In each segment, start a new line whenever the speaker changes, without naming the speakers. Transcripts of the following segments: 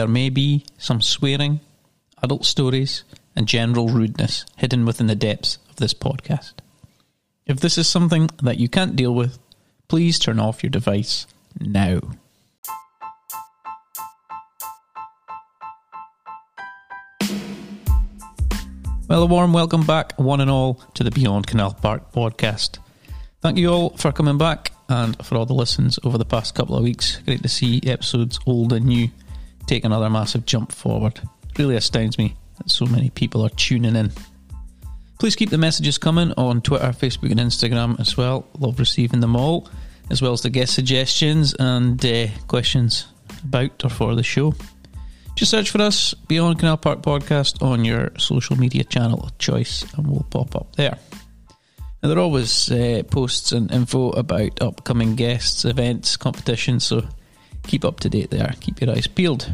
there may be some swearing, adult stories, and general rudeness hidden within the depths of this podcast. If this is something that you can't deal with, please turn off your device now. Well, a warm welcome back, one and all, to the Beyond Canal Park podcast. Thank you all for coming back and for all the listens over the past couple of weeks. Great to see episodes old and new take another massive jump forward. really astounds me that so many people are tuning in. Please keep the messages coming on Twitter, Facebook, and Instagram as well. Love receiving them all, as well as the guest suggestions and uh, questions about or for the show. Just search for us, Beyond Canal Park Podcast, on your social media channel of choice, and we'll pop up there. Now, there are always uh, posts and info about upcoming guests, events, competitions, so keep up to date there. Keep your eyes peeled.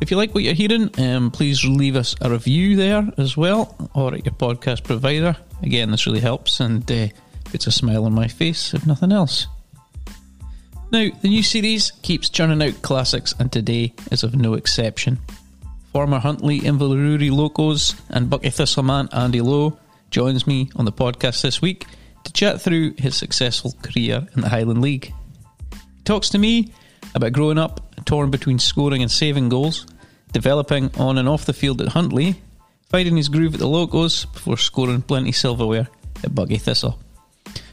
If you like what you're hearing, um, please leave us a review there as well, or at your podcast provider. Again, this really helps and uh, puts a smile on my face, if nothing else. Now, the new series keeps churning out classics, and today is of no exception. Former Huntly Inverurie Locos and Buckie Thistleman Andy Lowe joins me on the podcast this week to chat through his successful career in the Highland League. He talks to me about growing up torn between scoring and saving goals, developing on and off the field at Huntly, finding his groove at the Locos before scoring plenty silverware at Buckie Thistle.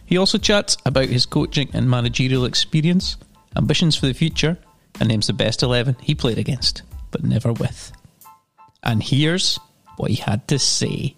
He also chats about his coaching and managerial experience, ambitions for the future, and names the best 11 he played against, but never with. And here's what he had to say.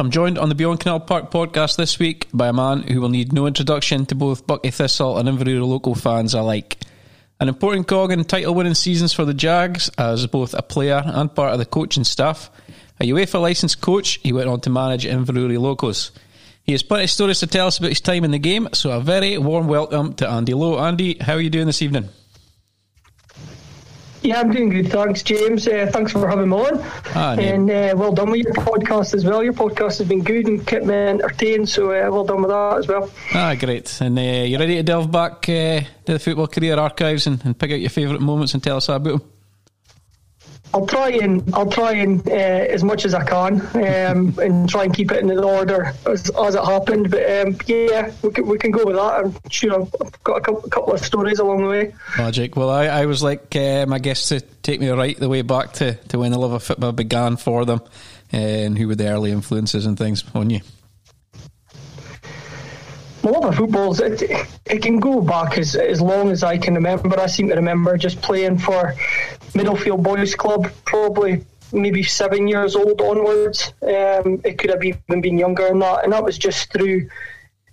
I'm joined on the Beyond Canal Park podcast this week by a man who will need no introduction to both Buckie Thistle and Inverurie Loco fans alike. An important cog in title winning seasons for the Jags as both a player and part of the coaching staff. A UEFA licensed coach, he went on to manage Inverurie Locos. He has plenty of stories to tell us about his time in the game, so a very warm welcome to Andy Lowe. Andy, how are you doing this evening?
Yeah, I'm doing good. Thanks, James. Uh, thanks for having me on. Ah, and uh, well done with your podcast as well. Your podcast has been good and kept me entertained, so uh, well done with that as well.
Ah, great. And uh, you ready to delve back uh, to the football career archives and, and pick out your favourite moments and tell us about them?
I'll try and I'll try and uh, as much as I can um, and try and keep it in the order as, as it happened. But um, yeah, we can, we can go with that. I'm sure I've got a couple, a couple of stories along the way.
Magic. Well, I, I was like uh, my guests to take me right the way back to, to when the love of football began for them, and who were the early influences and things on you
my love of football, it, it can go back as, as long as I can remember. I seem to remember just playing for Middlefield Boys Club, probably maybe seven years old onwards. Um, it could have even been younger than that, and that was just through.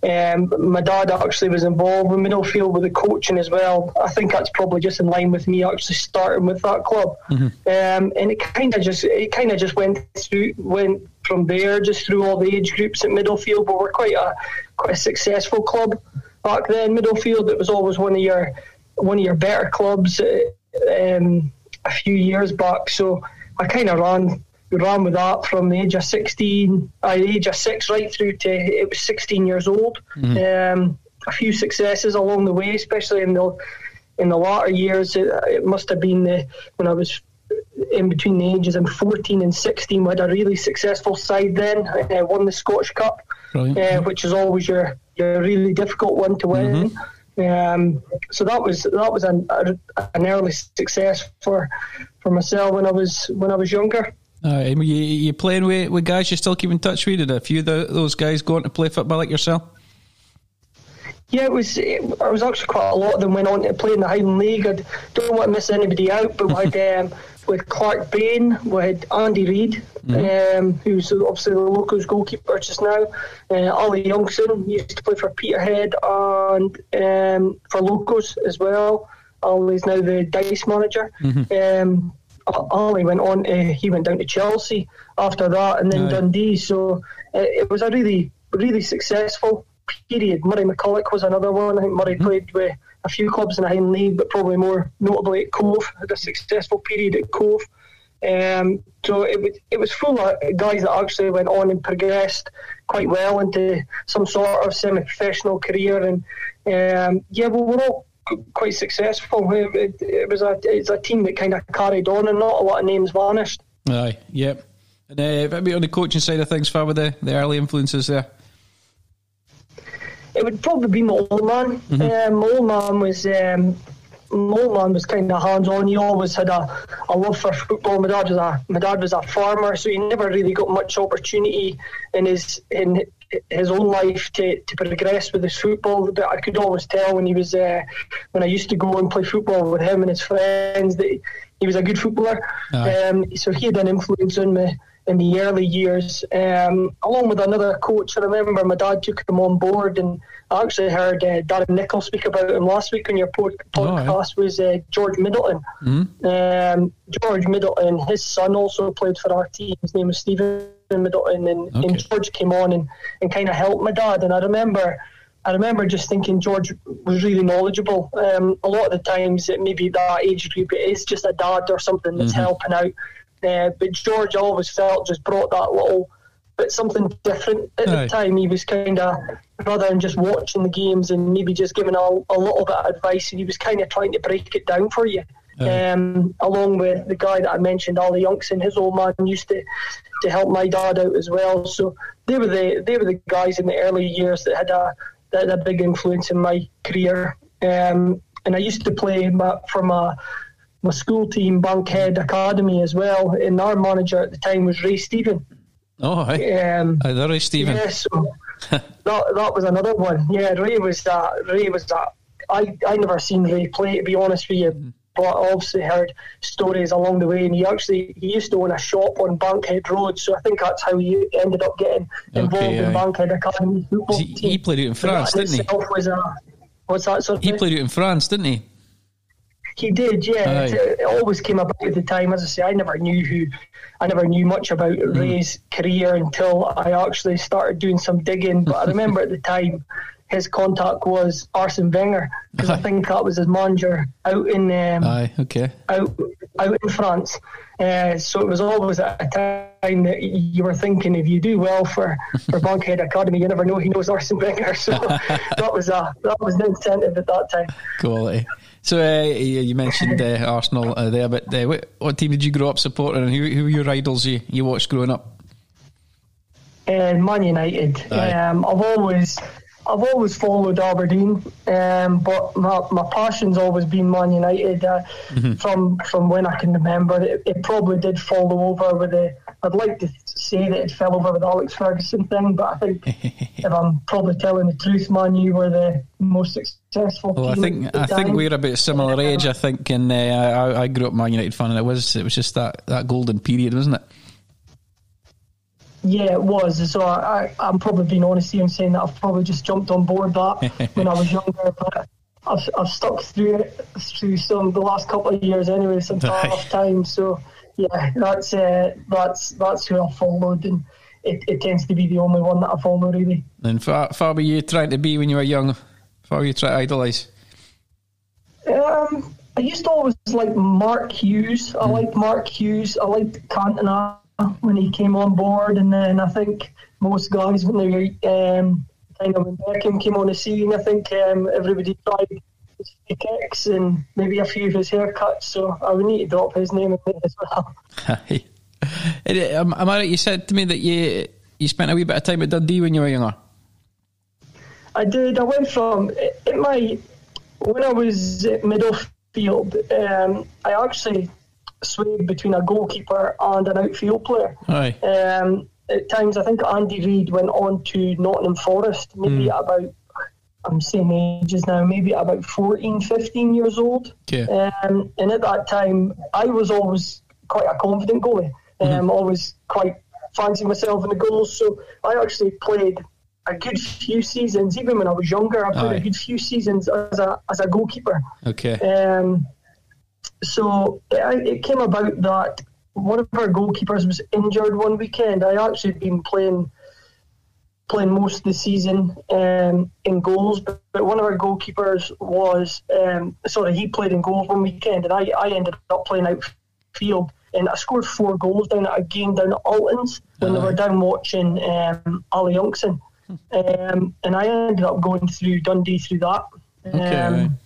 Um, my dad actually was involved with Middlefield with the coaching as well. I think that's probably just in line with me actually starting with that club, mm-hmm. um, and it kind of just it kind of just went through went from there just through all the age groups at Middlefield. But we're quite a quite a successful club back then. Middlefield, it was always one of your one of your better clubs uh, um, a few years back. So I kind of ran ran with that from the age of sixteen, uh, age of six, right through to it was sixteen years old. Mm-hmm. Um, a few successes along the way, especially in the in the latter years. It, it must have been the, when I was in between the ages of 14 and 16 we had a really successful side then uh, won the Scotch Cup uh, which is always your your really difficult one to win mm-hmm. Um, so that was that was an, a, an early success for for myself when I was when I was younger
uh, you, you playing with, with guys you still keep in touch with? Did a few of the, those guys go on to play football like yourself?
Yeah, it was. It, I was actually quite a lot of them went on to play in the Highland League. I don't want to miss anybody out, but had um, with Clark Bain, we had Andy Reid, mm-hmm. um, who's obviously the Locos goalkeeper just now. Uh, Ollie Youngson used to play for Peterhead and um, for Locos as well. Ollie's now the Dyce manager. Mm-hmm. Um, Ollie went on. Uh, he went down to Chelsea after that, and then right. Dundee. So uh, it was a really, really successful period. Murray McCulloch was another one. I think Murray mm-hmm. played with a few clubs in the Highland League, but probably more notably at Cove. Had a successful period at Cove. Um, so it was it was full of guys that actually went on and progressed quite well into some sort of semi-professional career, and um, yeah, well, we're all quite successful. It, it, it was a it's a team that kind of carried on, and not a lot of names vanished.
Aye, yep. And uh, maybe on the coaching side of things, far with the, the early influences there.
It would probably be my old man. Mm-hmm. Um, my old man was um, my old man was kind of hands on. He always had a, a love for football. My dad was a my dad was a farmer, so he never really got much opportunity in his in his own life to, to progress with his football. But I could always tell when he was uh, when I used to go and play football with him and his friends that he was a good footballer. Um, so he had an influence on me in the early years, um, along with another coach. I remember my dad took him on board, and I actually heard uh, Darren Nicholl speak about him last week on your pod- podcast. Oh, Was uh, George Middleton? Mm-hmm. Um, George Middleton, his son also played for our team. His name was Stephen Middleton, and, okay. and George came on and, and kind of helped my dad. And I remember. I remember just thinking George was really knowledgeable. Um, a lot of the times, it maybe that age group, it is just a dad or something that's mm-hmm. helping out. Uh, but George always felt just brought that little bit something different at Aye. the time. He was kind of rather than just watching the games and maybe just giving a, a little bit of advice, and he was kind of trying to break it down for you. Um, along with the guy that I mentioned, Ali Youngson, his old man used to to help my dad out as well. So they were the they were the guys in the early years that had a that had a big influence in my career. Um, and I used to play my, for my my school team, Bankhead Academy, as well. And our manager at the time was Ray Stephen.
Oh, hi. Um, hi Ray Stephen.
Yeah, so that that was another one. Yeah, Ray was that. Ray was that. I I never seen Ray play to be honest with you, but I obviously heard stories along the way. And he actually he used to own a shop on Bankhead Road, so I think that's how he ended up getting involved okay, in Bankhead Academy football.
He, he, played out in France, didn't he?
Was a, what's that? Sort
of he played out in France, didn't he?
He did, yeah. It, it, always came about at the time. As I say, I never knew who, I never knew much about mm. Ray's career until I actually started doing some digging. But I remember at the time, his contact was Arsene Wenger because I think that was his manager out in um,
Aye, okay.
out out in France. Uh, so it was always at a time that you were thinking if you do well for, for Bankhead Academy, you never know he knows Arsene Wenger. So that was a that was an incentive at that time.
Quality. So uh, you mentioned uh, Arsenal uh, there, but uh, what, what, team did you grow up supporting, and who, who were your idols you, you watched growing up?
Uh, Man United. Um, I've always I've always followed Aberdeen, um, but my, my passion's always been Man United. Uh, mm-hmm. From from when I can remember, it, it probably did follow over with the. I'd like to say that it fell over with the Alex Ferguson thing, but I think if I'm probably telling the truth, man, you were the most successful.
Well, I think I think we're about a similar age. I think, and uh, I, I grew up Man United fan, and it was it was just that, that golden period, wasn't it?
Yeah, it was. So I, I, am probably being honest here and saying that I've probably just jumped on board that when I was younger, but I've, I've stuck through it through some the last couple of years anyway, some tough times. So yeah, that's uh, that's that's who I followed, and it, it tends to be the only one that I follow really.
And far, far were you trying to be when you were young? Far were you trying to idolise?
Um, I used to always like Mark Hughes. I mm. liked Mark Hughes. I liked Cantona when he came on board, and then I think most guys when they um, kind of when Beckham came on the scene, I think um, everybody tried kicks and maybe a few of his haircuts. So I would need to drop his name in there as well.
am, I right? You said to me that you you spent a wee bit of time at Dundee when you were younger.
I did. I went from in my when I was at Middlefield. Um, I actually swayed between a goalkeeper and an outfield player.
Aye.
Um, at times, I think Andy Reid went on to Nottingham Forest, maybe mm. about I'm saying ages now, maybe about 14, 15 years old.
Yeah.
Um, and at that time, I was always quite a confident goalie. Um, mm-hmm. Always quite fancy myself in the goals. So I actually played a good few seasons, even when I was younger. I played Aye. a good few seasons as a as a goalkeeper.
Okay.
Um, so it, it came about that one of our goalkeepers was injured one weekend. I actually been playing playing most of the season um, in goals. But, but, one of our goalkeepers was um, sorry, he played in goals one weekend, and I, I ended up playing outfield. And I scored four goals down at a game down at Alton's when they were down watching um, Ali Youngson. Um, and I ended up going through Dundee through that.
Okay.
Um,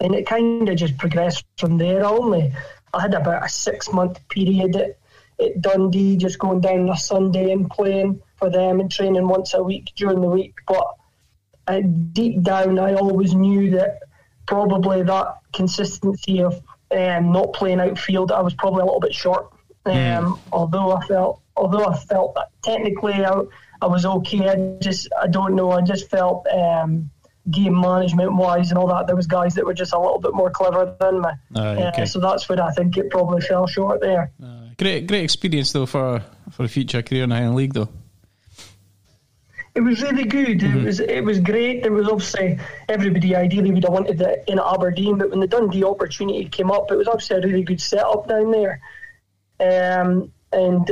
and it kind of just progressed from there. I only I had about a six month period at, Dundee, just going down on a Sunday and playing for them and training once a week during the week. But uh, deep down, I always knew that probably that consistency of um, not playing outfield, I was probably a little bit short. Um, Although I felt, although I felt that technically I, I was okay, I just I don't know. I just felt um, game management wise and all that. There was guys that were just a little bit more clever than me.
Aye, okay.
Uh, so that's where I think it probably fell short there.
Uh, great, great experience though for for a future career in the Highland League though.
It was really good. It was it was great. There was obviously everybody ideally would have wanted it in Aberdeen, but when the Dundee opportunity came up, it was obviously a really good setup down there. Um, and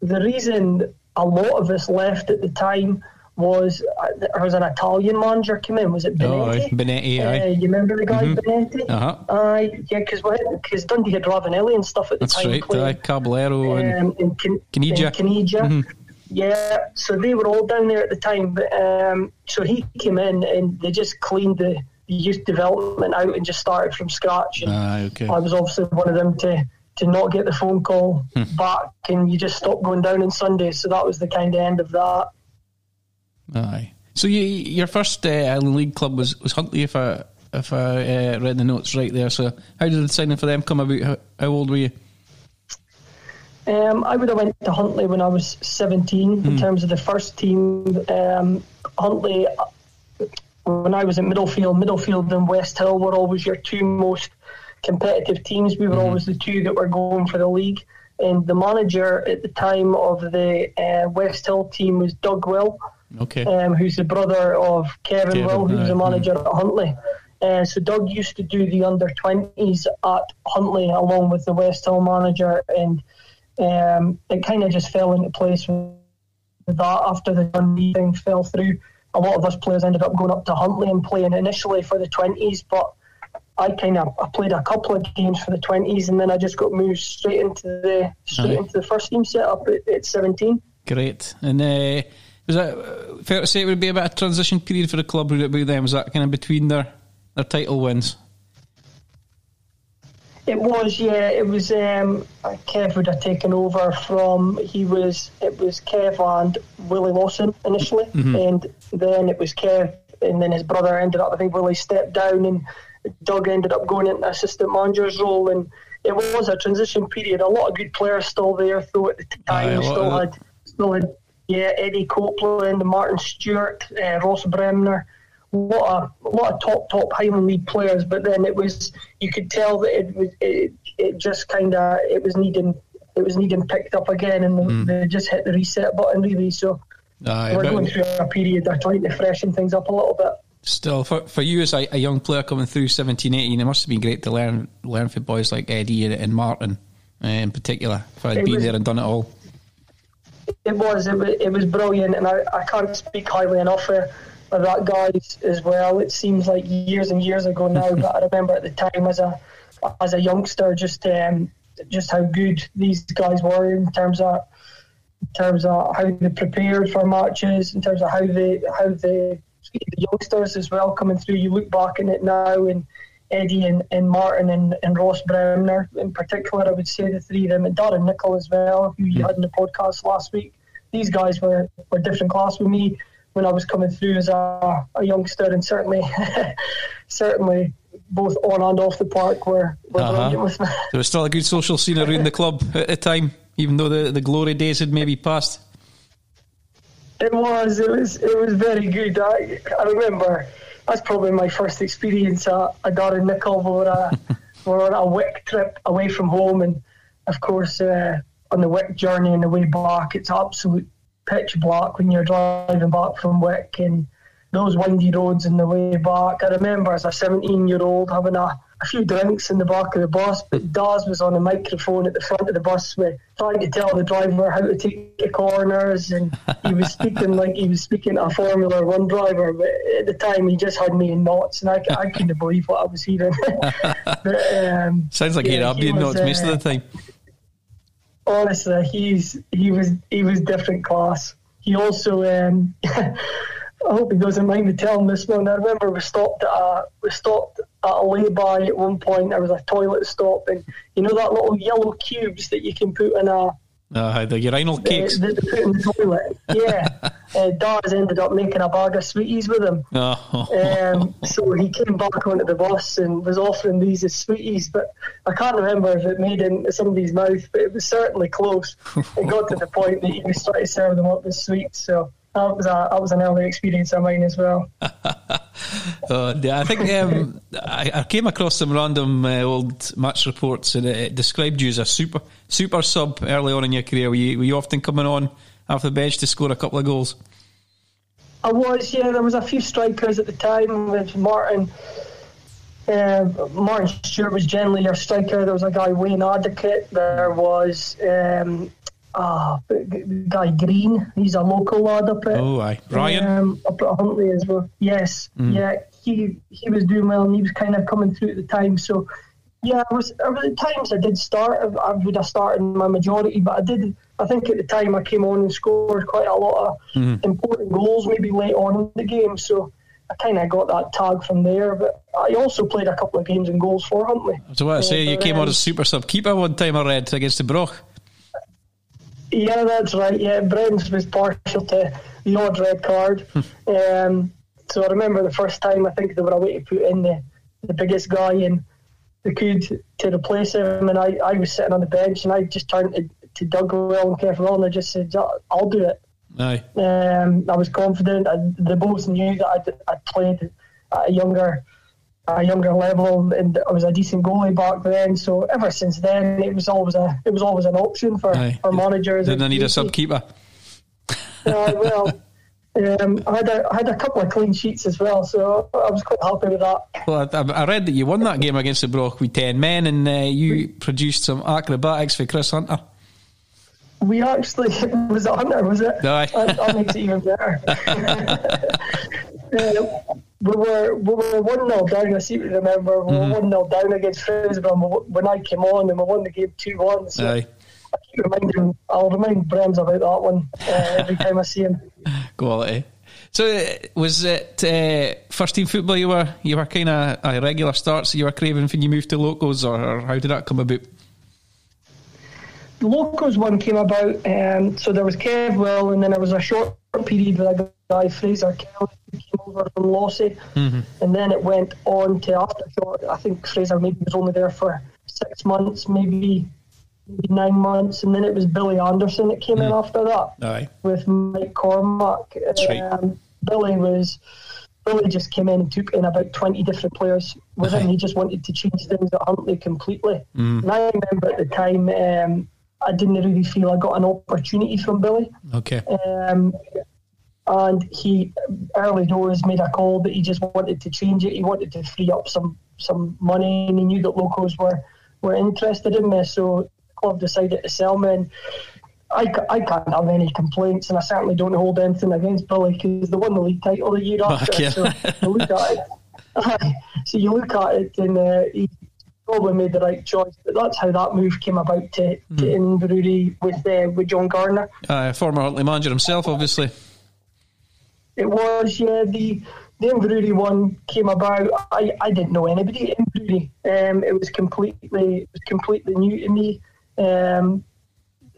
the reason a lot of us left at the time was uh, there was an Italian manager came in. Was it
Oh, aye.
Bonetti?
Bonetti,
Uh,
aye.
you remember the guy Bonetti?
Uh-huh.
Aye, yeah, because because Dundee had Ravanelli and stuff at the
That's
time.
right.
playing.
Aye, Caballero and
um, in Can-
Caniggia.
Caniggia. Yeah, so they were all down there at the time. But um, so he came in and they just cleaned the, youth development out and just started from scratch. And
Aye, okay.
I was obviously one of them to to not get the phone call
Hmm.
back, and you just stopped going down on Sundays. So that was the kind of end of that.
Aye. So you, your first uh, League club was, was Huntly, if I if I uh, read the notes right there. So how did the signing for them come about? How, how old were you?
Um, I would have went to Huntly when I was 17 in terms of the first team. Um, Huntly, uh, when I was in Middlefield, Middlefield and West Hill were always your two most competitive teams. We were always the two that were going for the league. And the manager at the time of the uh, West Hill team was Doug Will
Okay.
um, who's the brother of Kevin,
Kevin,
Will, who was
aye,
a manager at Huntly. Uh, so Doug used to do the under 20s at Huntly along with the West Hill manager, and um, it kind of just fell into place with that after the Dundee thing fell through. A lot of us players ended up going up to Huntly and playing initially for the 20s, but I kind of I played a couple of games for the 20s, and then I just got moved straight into the straight
Aye.
into the first team setup at, at 17.
Great. And uh, was that uh, fair to say it would be a bit of a transition period for the club? Would it be them? Was that kind of between their their title wins?
It was, yeah. It was. Um, Kev would have taken over from. He was. It was Kev and Willie Lawson initially, and then it was Kev, and then his brother ended up. I think Willie stepped down, and Doug ended up going into assistant manager's role, and it was a transition period. A lot of good players still there, though at the
Aye,
time.
lot
still had, still had, yeah, Eddie Copeland, Martin Stewart, uh, Ross Bremner lot of a lot of top top Highland League players, but then it was you could tell that it was it, it just kind of it was needing it was needing picked up again, and they just hit the reset button really. So
Aye,
we're going through a period of trying to freshen things up a little bit.
still, for, for you as a, a young player coming through 17, 18, it must have been great to learn learn from boys like Eddie and, and Martin uh, in particular. If I'd
It
been
was-
there and done it all.
It was it was, it was brilliant, and I, I can't speak highly enough of, of that guys as well. It seems like years and years ago now, but I remember at the time as a as a youngster, just um, just how good these guys were in terms of in terms of how they prepared for matches, in terms of how they how they the youngsters as well coming through. You look back in it now, and Eddie and, and Martin and, and Ross Bremner in particular, I would say the three of them, and Darren Nicol as well, who you had in the podcast last week. These guys were, were different class with me when I was coming through as a, a youngster, and certainly certainly both on and off the park were, were
Uh-huh.
with me.
There was still a good social scene around the club at the time, even though the, the glory days had maybe passed.
It was. It was. It was very good. I, I remember that's probably my first experience at, at Darren Nicol. We were, a, on a Wick trip away from home, and of course, uh, on the Wick journey and the way back, it's absolute pitch black when you're driving back from Wick and those windy roads and the way back. I remember as a 17 year old having a, a few drinks in the back of the bus, but Daz was on a microphone at the front of the bus with trying to tell the driver how to take the corners, and he was speaking like he was speaking to a Formula One driver. But at the time, he just had me in knots, and I, I couldn't believe what I was hearing. but, um,
Sounds like yeah, you're in knots uh, most of the uh, time.
Honestly, he's he was he was different class. He also. Um, I hope he doesn't mind me telling this one. I remember we stopped at a, we stopped at a lay-by at one point. There was a toilet stop, and you know that little yellow cubes that you can put in a
uh, the urinal cakes.
Uh, put in the toilet. Yeah. uh, Daz ended up making a bag of sweeties with him. Oh. Um, so he came back onto the bus and was offering these as sweeties, but I can't remember if it made into somebody's mouth, but it was certainly close. it got to the point that he was trying to serve them up as sweets. So that was a that was an early experience of mine as well.
oh, yeah, I think um, I, I, came across some random uh, old match reports and it, it, described you as a super super sub early on in your career. Were you, were you often coming on off the bench to score a couple of goals?
I was, yeah. There was a few strikers at the time with Martin. Uh, Martin Stewart was generally your striker. There was a guy Wayne Advocate. There was um, Ah, guy Green, he's a local lad up at
oh, aye. Ryan
um, up at Huntly as well. Yes, mm. yeah, he he was doing well and he was kind of coming through at the time. So yeah, I was at times I did start. I would have started in my majority, but I did. I think at the time I came on and scored quite a lot of mm. important goals, maybe late on in the game. So I kind of got that tag from there. But I also played a couple of games and goals for Huntly.
So what I say, you came on as super sub keeper one time. I read against the Broch.
Yeah, that's right. Yeah, Brens was partial to the odd red card. um, so I remember the first time I think they were away to put in the, the biggest guy and they could to replace him, and I, I was sitting on the bench and I just turned to, to Doug Will and Kev Will and I just said, I'll do it.
Aye.
Um, I was confident. I, they both knew that I'd, I'd played at a younger a younger level, and I was a decent goalie back then. So ever since then, it was always a it was always an option for, Aye. for managers.
Didn't I need a sub keeper?
uh, well. Um, I had a I had a couple of clean sheets as well, so I was quite happy with that.
Well, I, I read that you won that game against the Broch with ten men, and uh, you produced some acrobatics for Chris Hunter.
We actually was it Hunter, was it?
Aye.
that, that makes it even better. uh, we were we were one 0 down. I seem to remember we mm-hmm. were one 0 down against Fraserburgh when I came on, and we won the game two one. So Aye. I keep reminding, I'll remind Brems about that one uh, every time I see him.
Quality. So uh, was it uh, first team football you were you were kind of a regular starts you were craving when you moved to Locos, or how did that come about?
The Locos one came about, um, so there was Kev Will, and then there was a short period with a guy Fraser Kelly came over from Lossie, mm-hmm. and then it went on to Aftershock. I think Fraser maybe was only there for six months, maybe maybe nine months, and then it was Billy Anderson that came mm. in after that
Aye.
with Mike Cormack.
Right. Um,
Billy was Billy just came in and took in about twenty different players with him. He just wanted to change things at Huntly completely. Mm. And I remember at the time. Um, I didn't really feel I got an opportunity from Billy.
Okay.
Um, and he early doors made a call that he just wanted to change it. He wanted to free up some some money, and he knew that Locos were were interested in me. So the club decided to sell me. And I, I can't have any complaints, and I certainly don't hold anything against Billy because they won the league title the year after. So you look at it, so you look at it, and uh, he probably made the right choice. But that's how that move came about to, mm. to hmm. Inverurie with uh, with John Garner,
uh, former Huntly manager himself, obviously.
It was, yeah. The the Inverurie one came about. I, I didn't know anybody in Inverurie. Um, it was completely it was completely new to me, um,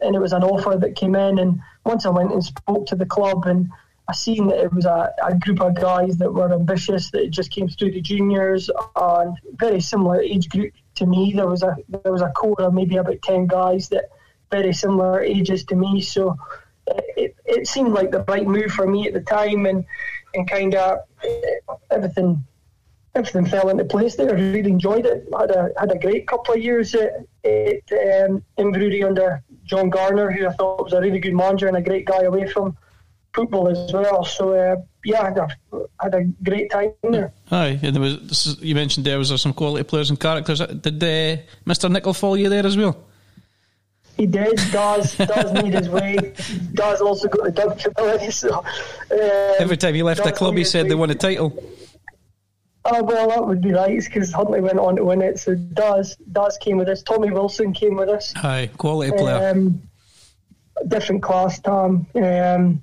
and it was an offer that came in. And once I went and spoke to the club, and I seen that it was a, a group of guys that were ambitious that just came through the juniors and very similar age group to me. There was a there was a core of maybe about ten guys that very similar ages to me. So it, it seemed like the right move for me at the time, and and kind of everything everything fell into place there. I really enjoyed it. I had a had a great couple of years at, at um, Inverurie under John Garner, who I thought was a really good manager and a great guy away from football as well. So uh, yeah, I had, a, had a great time there.
Aye, and there was you mentioned there was some quality players and characters. Did uh, Mr. Nicol follow you there as well?
He did. Does does need his way. Does also got the dub ability. So um,
every time he left the club, he said they won a title.
Oh well, that would be right because Huntly went on to win it. So does does came with us. Tommy Wilson came with us.
Aye, quality player. Um,
different class, Tom. Um,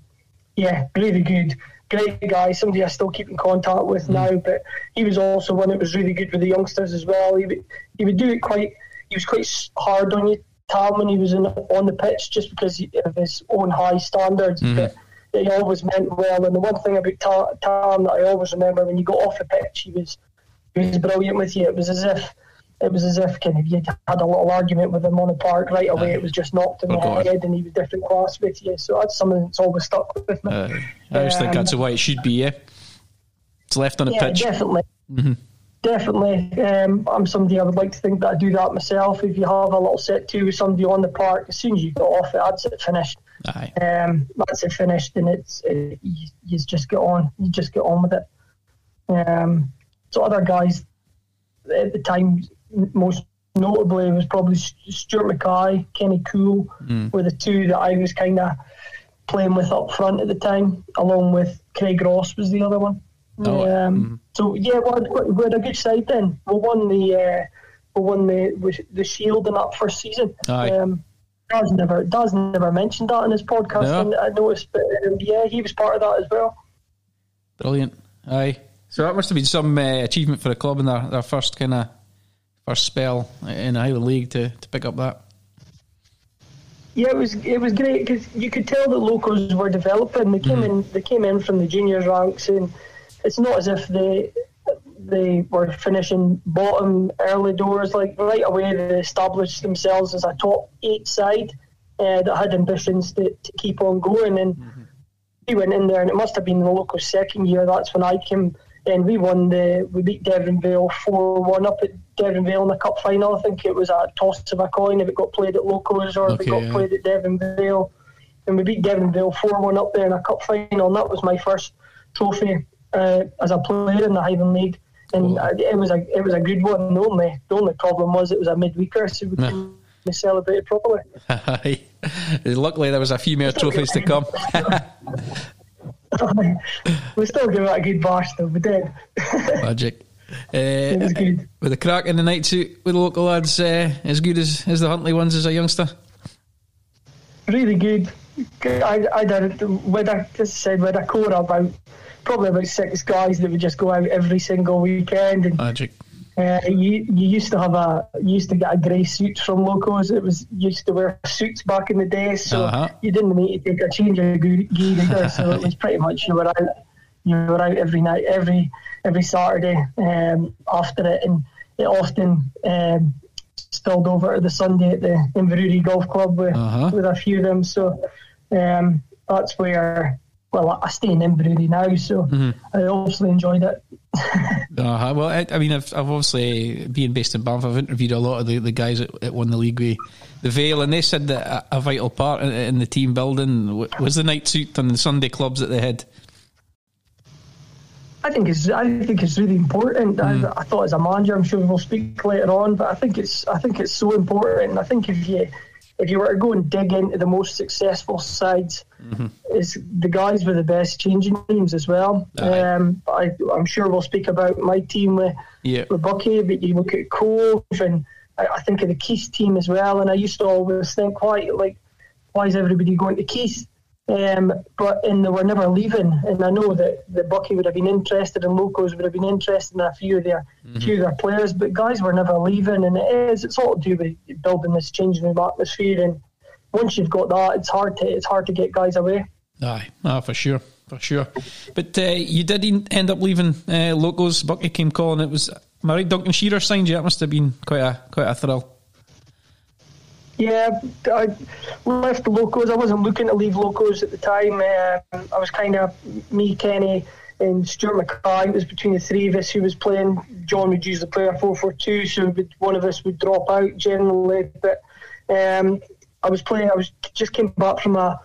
yeah, really good. Great guy, somebody I still keep in contact with mm. now, but he was also one that was really good with the youngsters as well. He would, he would do it quite, he was quite hard on you Tom when he was in, on the pitch just because of his own high standards. Mm-hmm. But he always meant well. And the one thing about Tom that I always remember when you got off the pitch, he was he was brilliant with you. It was as if it was as if kind of you had a little argument with him on the park right away. Uh, it was just knocked in oh, the God. head, and he was different class with you. So that's something that's always stuck with me. Uh,
I just um, think that's the way it should be. Yeah, it's left on the
yeah,
pitch.
Definitely. Mm-hmm definitely. Um, I'm somebody I would like to think that I do that myself. If you have a little set to with somebody on the park, as soon as you get off it, that's it finished.
Aye.
Um, that's it finished, and it's it, you, you, just get on. You just get on with it. Um, so other guys at the time, most notably was probably Stuart Mackay, Kenny Cool, mm. were the two that I was kind of playing with up front at the time, along with Craig Ross was the other one. Oh, um, mm-hmm. So yeah, we we had a good side then. We won the uh, we won the the Shield in that first season. Um, Daz never Daz never mentioned that in his podcast. No. I noticed, but um, yeah, he was part of that as well.
Brilliant. Aye. So that must have been some uh, achievement for the club in their, their first kind of first spell in the Highland League to, to pick up that.
Yeah, it was it was great because you could tell that Locos were developing. They came mm. in they came in from the juniors ranks and it's not as if they they were finishing bottom early doors. Like right away, they established themselves as a top eight side uh, that had ambitions to, to keep on going. And mm-hmm. we went in there, and it must have been the local second year. That's when I came. And we won the we beat Deveronvale four one up at Deveronvale in the cup final. I think it was a toss of a coin if it got played at Locos or okay, if it got yeah. played at Deveronvale. And we beat Deveronvale four one up there in a cup final, and that was my first trophy uh, as a player in the Highland League, and oh. it was a it was a good one. The only the only problem was it was a midweeker, so we couldn't celebrate it properly.
Luckily, there was a few more trophies to come.
we still give it a good bash though. We did.
Magic. Uh, it was good. With a crack in the night suit with the local lads, uh, as good as, as the Huntly ones as a youngster.
Really good. I, I did it with a, as I said, with a core about probably about six guys that would just go out every single weekend. And,
Magic.
Uh, you you used to have a you used to get a grey suit from Locos. It was used to wear suits back in the day, so uh-huh. you didn't need to take a change of gear either. so it was pretty much you were out you were out every night, every every Saturday um, after it, and it often um, spilled over to the Sunday at the Inverurie Golf Club with, uh-huh. with a few of them. So um, that's where well, I stay in Inverurie now, so mm-hmm. I obviously enjoyed it.
uh-huh. Well, I, I mean, I've, I've, obviously being based in Banff, I've interviewed a lot of the, the guys that, that won the league with the Vale, and they said that a, a vital part in, in, the team building was the night suit and the Sunday clubs that they had.
I think it's I think it's really important. Mm. I, I, thought as a manager, I'm sure we'll speak later on, but I think it's I think it's so important. I think if you if you were to go and dig into the most successful sides, mm-hmm. is the guys with the best changing teams as well. Um, I, am sure we'll speak about my team with,
yeah.
with Buckie, but you look at Cove and I, I, think of the Keith team as well. And I used to always think, why, like, why is everybody going to Keith? Um, but and they were never leaving, and I know that the Buckie would have been interested, and Locos would have been interested in a few of their mm-hmm. few of their players. But guys were never leaving, and it is it's all to do with building this changing room atmosphere. And once you've got that, it's hard to it's hard to get guys away.
Aye, ah, for sure, for sure. But uh, you did end up leaving uh, Locos. Buckie came calling. It was Mary Duncan Shearer signed you. That must have been quite a quite a thrill.
Yeah, I left the Locos. I wasn't looking to leave Locos at the time. Um, I was kind of me, Kenny, and Stuart Mackay. It was between the three of us who was playing. John would usually play a four-four-two, so one of us would drop out generally. But um, I was playing. I was just came back from a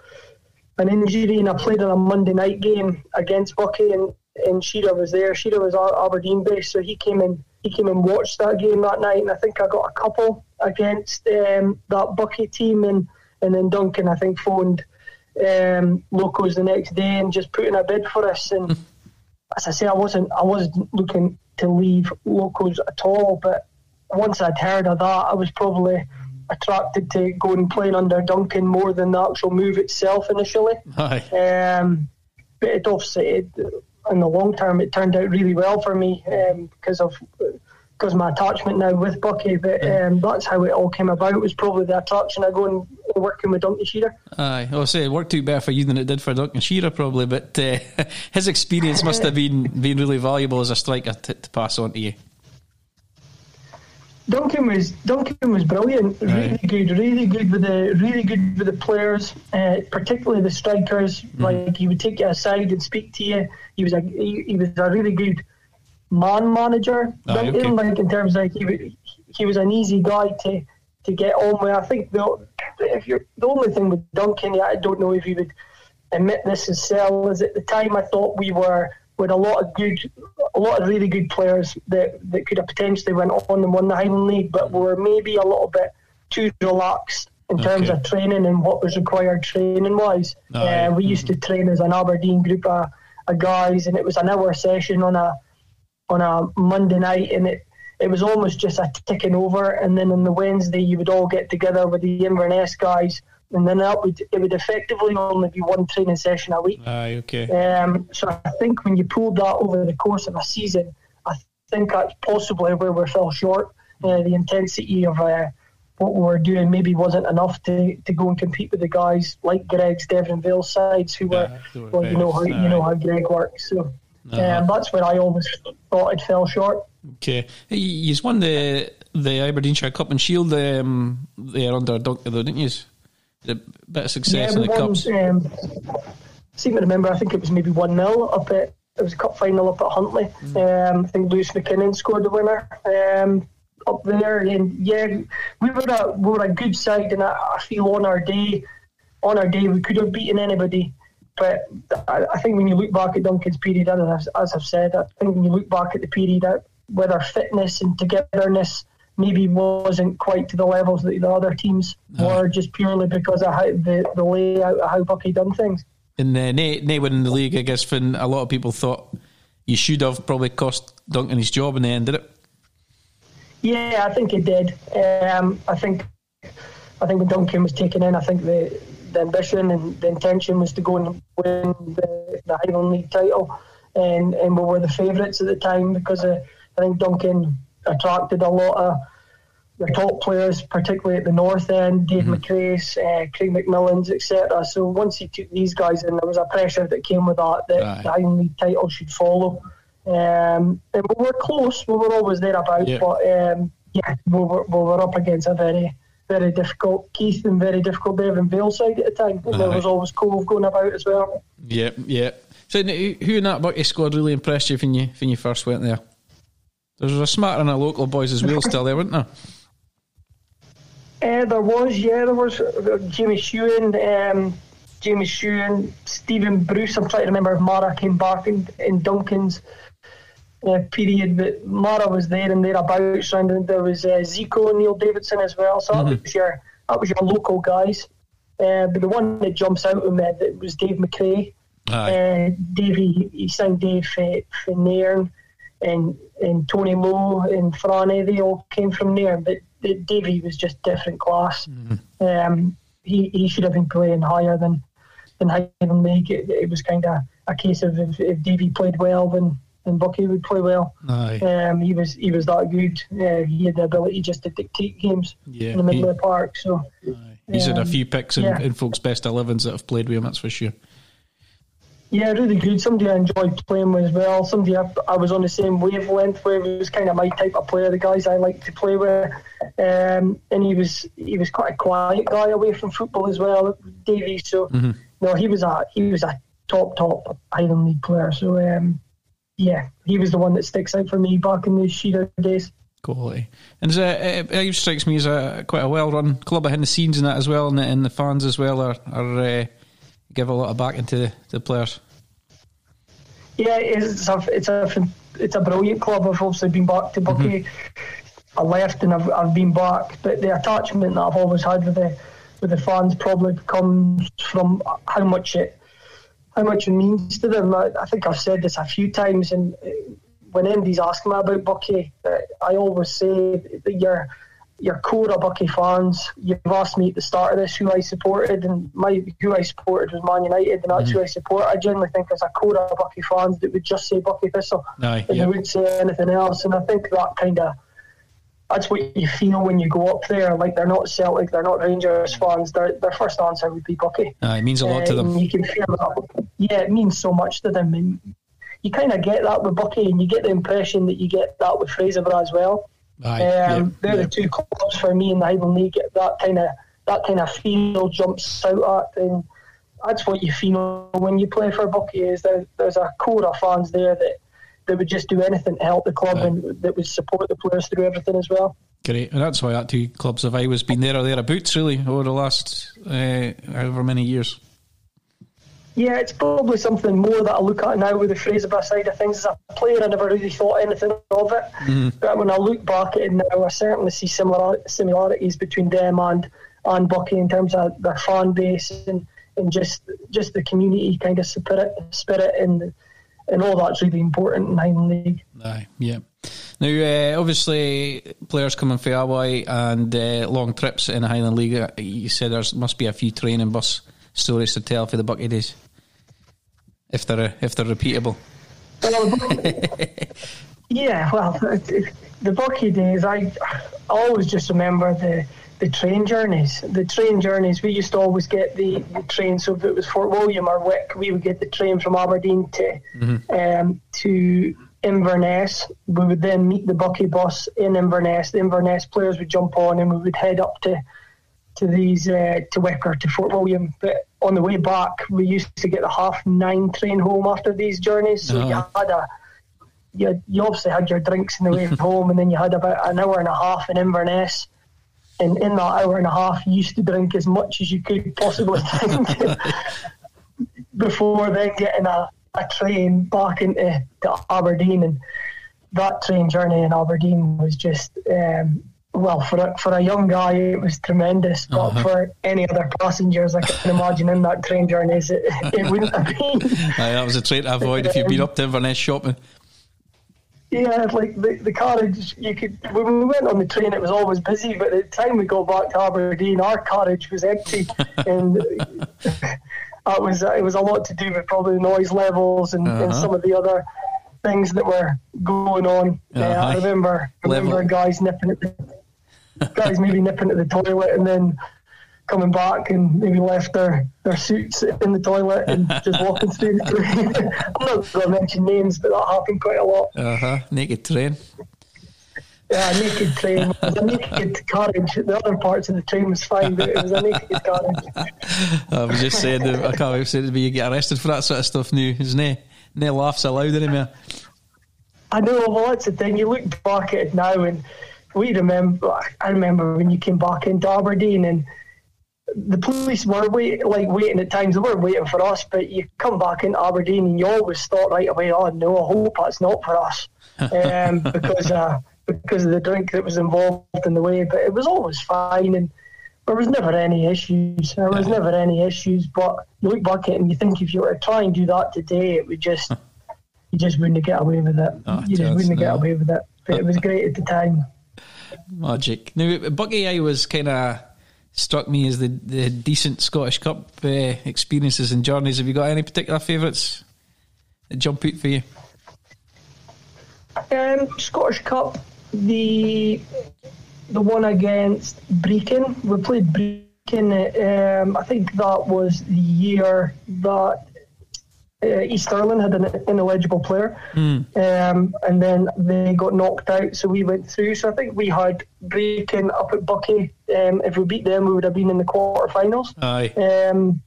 an injury, and I played in a Monday night game against Buckie, and and Shearer was there. Shearer was Aberdeen based, so he came in. He came and watched that game that night, and I think I got a couple against um, that Buckie team, and and then Duncan I think phoned um, locos the next day and just put in a bid for us. And as I say, I wasn't I wasn't looking to leave locos at all, but once I'd heard of that, I was probably attracted to going playing under Duncan more than the actual move itself initially. Um, but it obviously, it, in the long term, it turned out really well for me um, because of because my attachment now with Buckie. But um, that's how it all came about. It was probably the attraction of going working with Duncan Shearer.
Aye, I'll say it worked out better for you than it did for Duncan Shearer, probably. But uh, his experience must have been been really valuable as a striker to, to pass on to you.
Duncan was Duncan was brilliant, really right. good, really good with the really good with the players, uh, particularly the strikers. Mm. Like he would take you aside and speak to you. He was a he, he was a really good man manager. Ah, okay. like in terms of like he, he was an easy guy to to get on with. I think the if you're the only thing with Duncan, I don't know if he would admit this as well. Is at the time I thought we were with a lot of good, a lot of really good players that, that could have potentially went on and won the Highland League, but were maybe a little bit too relaxed in terms of training and what was required training wise. Oh, uh, we used to train as an Aberdeen group of, of, guys, and it was an hour session on a on a Monday night, and it it was almost just a ticking over. And then on the Wednesday, you would all get together with the Inverness guys and then that would it would effectively only be one training session a week.
Aye, okay.
Um, so I think when you pulled that over the course of a season, I think that's possibly where we fell short. Uh, the intensity of uh, what we were doing maybe wasn't enough to, to go and compete with the guys like Greg's Deveronvale sides who were, yeah, well, you know how you know how Greg works. So uh-huh. um, that's where I always thought it fell short.
Okay, you won the the Aberdeenshire Cup and Shield um, there under Duncan, though, didn't you? a bit of success yeah, in the won, cups. Um,
seem to remember, I think it was maybe 1 0 up at it was a cup final up at Huntly. Mm. Um, I think Lewis McKinnon scored the winner um, up there. And yeah, we were a we were a good side, and I, I, feel on our day, on our day, we could have beaten anybody. But I, I think when you look back at Duncan's period, as, as I've said, I think when you look back at the period, whether fitness and togetherness maybe wasn't quite to the levels that the other teams were, just purely because of how the, the layout of how Buckie done things.
And uh, Nate, Nate winning the league, I guess, Finn, a lot of people thought you should have probably cost Duncan his job in the end, did it?
Yeah, I think it did. Um, I think I think when Duncan was taken in, I think the the ambition and the intention was to go and win the, the Highland League title, and and we were the favourites at the time because uh, I think Duncan attracted a lot of the top players, particularly at the north end, Dave mm-hmm. McRae, uh, Craig McMillans, etc. So once he took these guys in, there was a pressure that came with that that right. the Highland League title should follow. Um, and we were close, we were always there about, yeah. but um, yeah, we were, we were up against a very, very difficult Keith and very difficult Deveronvale side at the time. And there was always Cove going about as well.
Yeah, yeah. So who in that Buckie squad really impressed you when you when you first went there? There was a smart and a local boys as well still there, wasn't there?
Uh, there was, yeah, there was uh, Jamie Shewan, um, Jamie Shewan, Stephen Bruce. I'm trying to remember if Mara came back in, in Duncan's uh, period, but Mara was there and thereabouts. And there was uh, Zico and Neil Davidson as well. So mm-hmm. that was your that was your local guys. Uh, but the one that jumps out of me that was Dave McRae. Uh, Dave, he, he signed Dave for, for Nairn and and Tony Lowe and Franny, they all came from there. But Davy was just different class. Mm-hmm. Um, he he should have been playing higher than than Highland League. It, it was kind of a case of if, if Davy played well, then then Buckie would play well. Um, he was he was that good. Uh, he had the ability just to dictate games yeah, in the middle he, of the park. So
he's um, had a few picks in, yeah. in folks' best 11s that have played with him. That's for sure.
Yeah, really good. Somebody I enjoyed playing with as well. Somebody I, I was on the same wavelength with. It was kind of my type of player, the guys I like to play with. Um, and he was he was quite a quiet guy away from football as well, Davy. So mm-hmm. no, he was a he was a top top Highland League player. So um, yeah, he was the one that sticks out for me back in the Shearer days.
Quality, and it, it strikes me as a quite a well run club behind the scenes and that as well, and the, and the fans as well are are. Uh, give a lot of back into the players.
Yeah, it's a it's a it's a brilliant club. I've obviously been back to Buckie. Mm-hmm. I left and I've, I've been back, but the attachment that I've always had with the with the fans probably comes from how much it how much it means to them. I, I think I've said this a few times, and when MD's asking me about Buckie, uh, I always say that you're your core of Buckie fans. You've asked me at the start of this who I supported, and my who I supported was Man United, and that's mm-hmm. who I support. I generally think as a core of Buckie fans that would just say Buckie Thistle,
Aye,
and they wouldn't say anything else. And I think that kind of that's what you feel when you go up there. Like they're not Celtic, they're not Rangers fans. Their their first answer would be Buckie.
Aye, it means a lot to them.
You can feel that. Yeah, it means so much to them, and you kind of get that with Buckie, and you get the impression that you get that with Fraserburgh as well.
Aye,
um, they're the two clubs for me in the Highland League. That kind of that kind of feel jumps out at, and that's what you feel when you play for Buckie. Is there, there's a core of fans there that that would just do anything to help the club Aye. and that would support the players through everything as well.
Great, and that's why that two clubs have always been there or thereabouts, really, over the last uh, however many years.
Yeah, it's probably something more that I look at now with the Fraserburgh side of things. As a player, I never really thought anything of it. Mm-hmm. But when I look back at it now, I certainly see similar similarities between them and and Buckie in terms of their fan base and, and just just the community kind of spirit, spirit and and all that's really important in Highland League.
Aye, yeah. Now, uh, obviously, players coming from Hawaii and uh, long trips in the Highland League. Uh, you said there must be a few training bus stories to tell for the Buckie days if they're if they're repeatable.
yeah, well, the Buckie days, I always just remember the the train journeys. The train journeys, we used to always get the, the train. So if it was Fort William or Wick, we would get the train from Aberdeen to mm-hmm. um, to Inverness. We would then meet the Buckie bus in Inverness. The Inverness players would jump on, and we would head up to to these uh, to Wick or to Fort William. But on the way back, we used to get the half nine train home after these journeys. So you uh-huh. had a you, you obviously had your drinks in the way home, and then you had about an hour and a half in Inverness. And in that hour and a half, you used to drink as much as you could possibly drink before then getting a, a train back into Aberdeen. And that train journey in Aberdeen was just um, well, for a, for a young guy, it was tremendous. But uh-huh. for any other passengers, I can imagine in that train journey, it, it wouldn't have been.
Aye, that was a trait to avoid if you've been up to Inverness shopping.
Yeah, like the, the carriage, you could. When we went on the train, it was always busy. But at the time we got back to Aberdeen, our carriage was empty, and that was it was a lot to do with probably noise levels and, uh-huh. and some of the other things that were going on. Uh-huh. Uh, I remember, remember Level. guys nipping at the guys maybe nipping at the toilet and then coming back and maybe left their, their suits in the toilet and just walking through the train. I'm not going to mention names, but that happened quite a lot.
Uh huh. Naked train.
Yeah, naked train. It was a naked carriage. The other parts of the train was fine, but it was a naked carriage.
I was just saying, that, I can't say to be you get arrested for that sort of stuff now. There's no, no laughs allowed anymore.
I know, well, that's the thing. You look back at it now and we remember. I remember when you came back into Aberdeen and the police were wait, like waiting at times. They were waiting for us, but you come back into Aberdeen and you always thought right away, "Oh no, I hope that's not for us," um, because uh, because of the drink that was involved in the way. But it was always fine, and there was never any issues. There was never any issues. But you look back at it and you think if you were to try and do that today, it would just you just wouldn't get away with it. Oh, you just wouldn't no. get away with it. But it was great at the time.
Magic. Now, Buckie I was kind of struck me as the, the decent Scottish Cup uh, experiences and journeys. Have you got any particular favourites that jump out for you?
Um, Scottish Cup, the the one against Brechin. We played Brechin. Um, I think that was the year that uh, East Stirling had an ineligible player, mm. um, and then they got knocked out, so we went through. So I think we had Brechin up at Buckie. Um, if we beat them, we would have been in the quarterfinals.
Aye.
Um,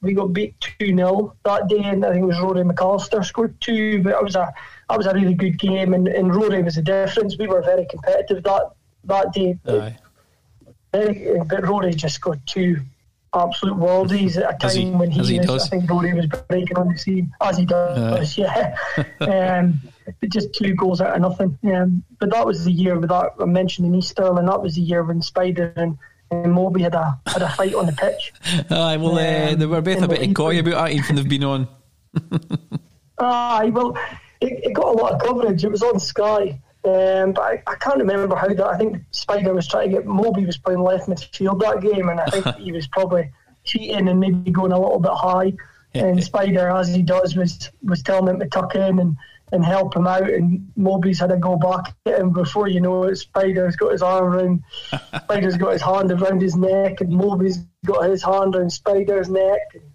we got beat two 0 that day, and I think it was Rory McAllister scored two. But it was a that was a really good game, and, and Rory was the difference. We were very competitive that that day.
Aye.
But Rory just scored two absolute worldies at a time
he,
when he, was. I think Rory was breaking on the scene as he does. yeah, um, just two goals out of nothing. Um, but that was the year without that I mentioned in East Stirling. That was the year when Spider and, and Moby had a had a fight on the pitch.
Aye, well, uh, they were both a bit coy about it, even they've been on.
Aye, well, it, it, got a lot of coverage. It was on Sky. Um, but I, I, can't remember how that. I think Spider was trying to get Moby was playing left midfield that game, and I think he was probably cheating and maybe going a little bit high. and Spider, as he does, was was telling him to tuck in and, and help him out. And Moby's had to go back at him before you know it. Spider's got his arm around, Spider's got his hand around his neck, and Moby's got his hand around Spider's neck. And,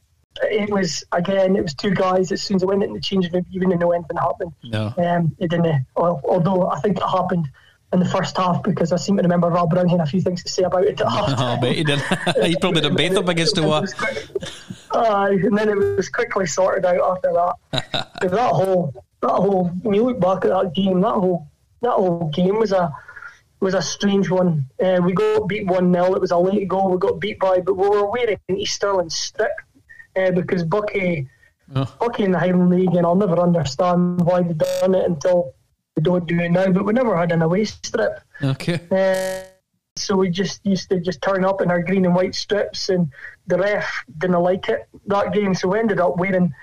it was again. It was two guys. As soon as I went in the change room, you didn't know anything happened.
No,
um, it didn't. Well, although I think it happened in the first half because I seem to remember Rob Brown had a few things to say about it.
Oh, I bet he did. he probably did both up against the wall.
Aye, and then it was quickly sorted out after that. that whole, that whole. When you look back at that game, that whole, that whole game was a was a strange one. Uh, we got beat one 0 It was a late goal. We got beat by, but we were wearing East Stirling stick uh, because Buckie, oh. Buckie in the Highland League, and I'll never understand why they've done it until they don't do it now. But we never had an away strip.
Okay.
Uh, so we just used to just turn up in our green and white strips, and the ref didn't like it that game, so we ended up wearing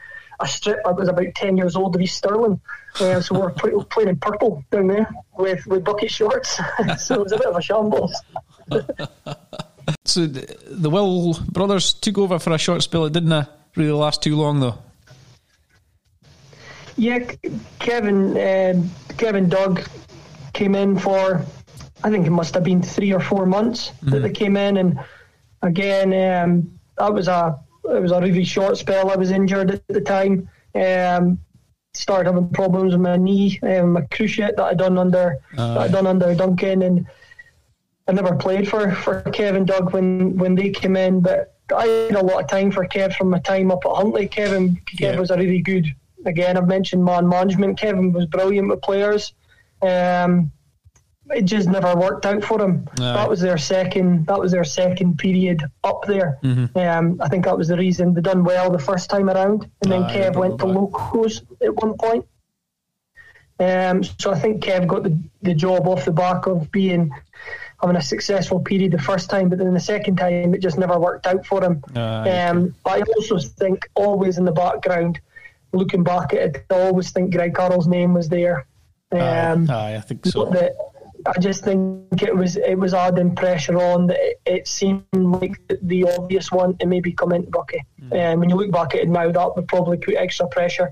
a strip. I was about ten years old of East Stirling. uh, so we're play, playing in purple down there with with bucket shorts. so it was a bit of a shambles.
So the, the Will brothers took over for a short spell. It didn't really last too long, though.
Yeah, Kevin, um, Kevin Doug came in for, I think it must have been three or four months mm. that they came in, and again, um, that was a it was a really short spell. I was injured at the time. Um, started having problems with my knee, um, my cruciate that I done under uh, that I done under Duncan, and I never played for, for Kevin Doug when, when they came in, but I had a lot of time for Kev from my time up at Huntly. Kevin Kev yeah. was a really good. Again, I've mentioned man management. Kevin was brilliant with players. Um, it just never worked out for him. No. That was their second. That was their second period up there. Mm-hmm. Um, I think that was the reason they done well the first time around, and then Kev went to Locos at one point. Um, so I think Kev got the, the job off the back of being having a successful period the first time, but then the second time it just never worked out for him. Uh, um, I also think always in the background, looking back at it, I always think Greg Carroll's name was there.
Um, aye, I think so.
That I just think it was it was adding pressure on. That it, it seemed like the obvious one to maybe come into Buckie. And mm. um, when you look back at it now, that would probably put extra pressure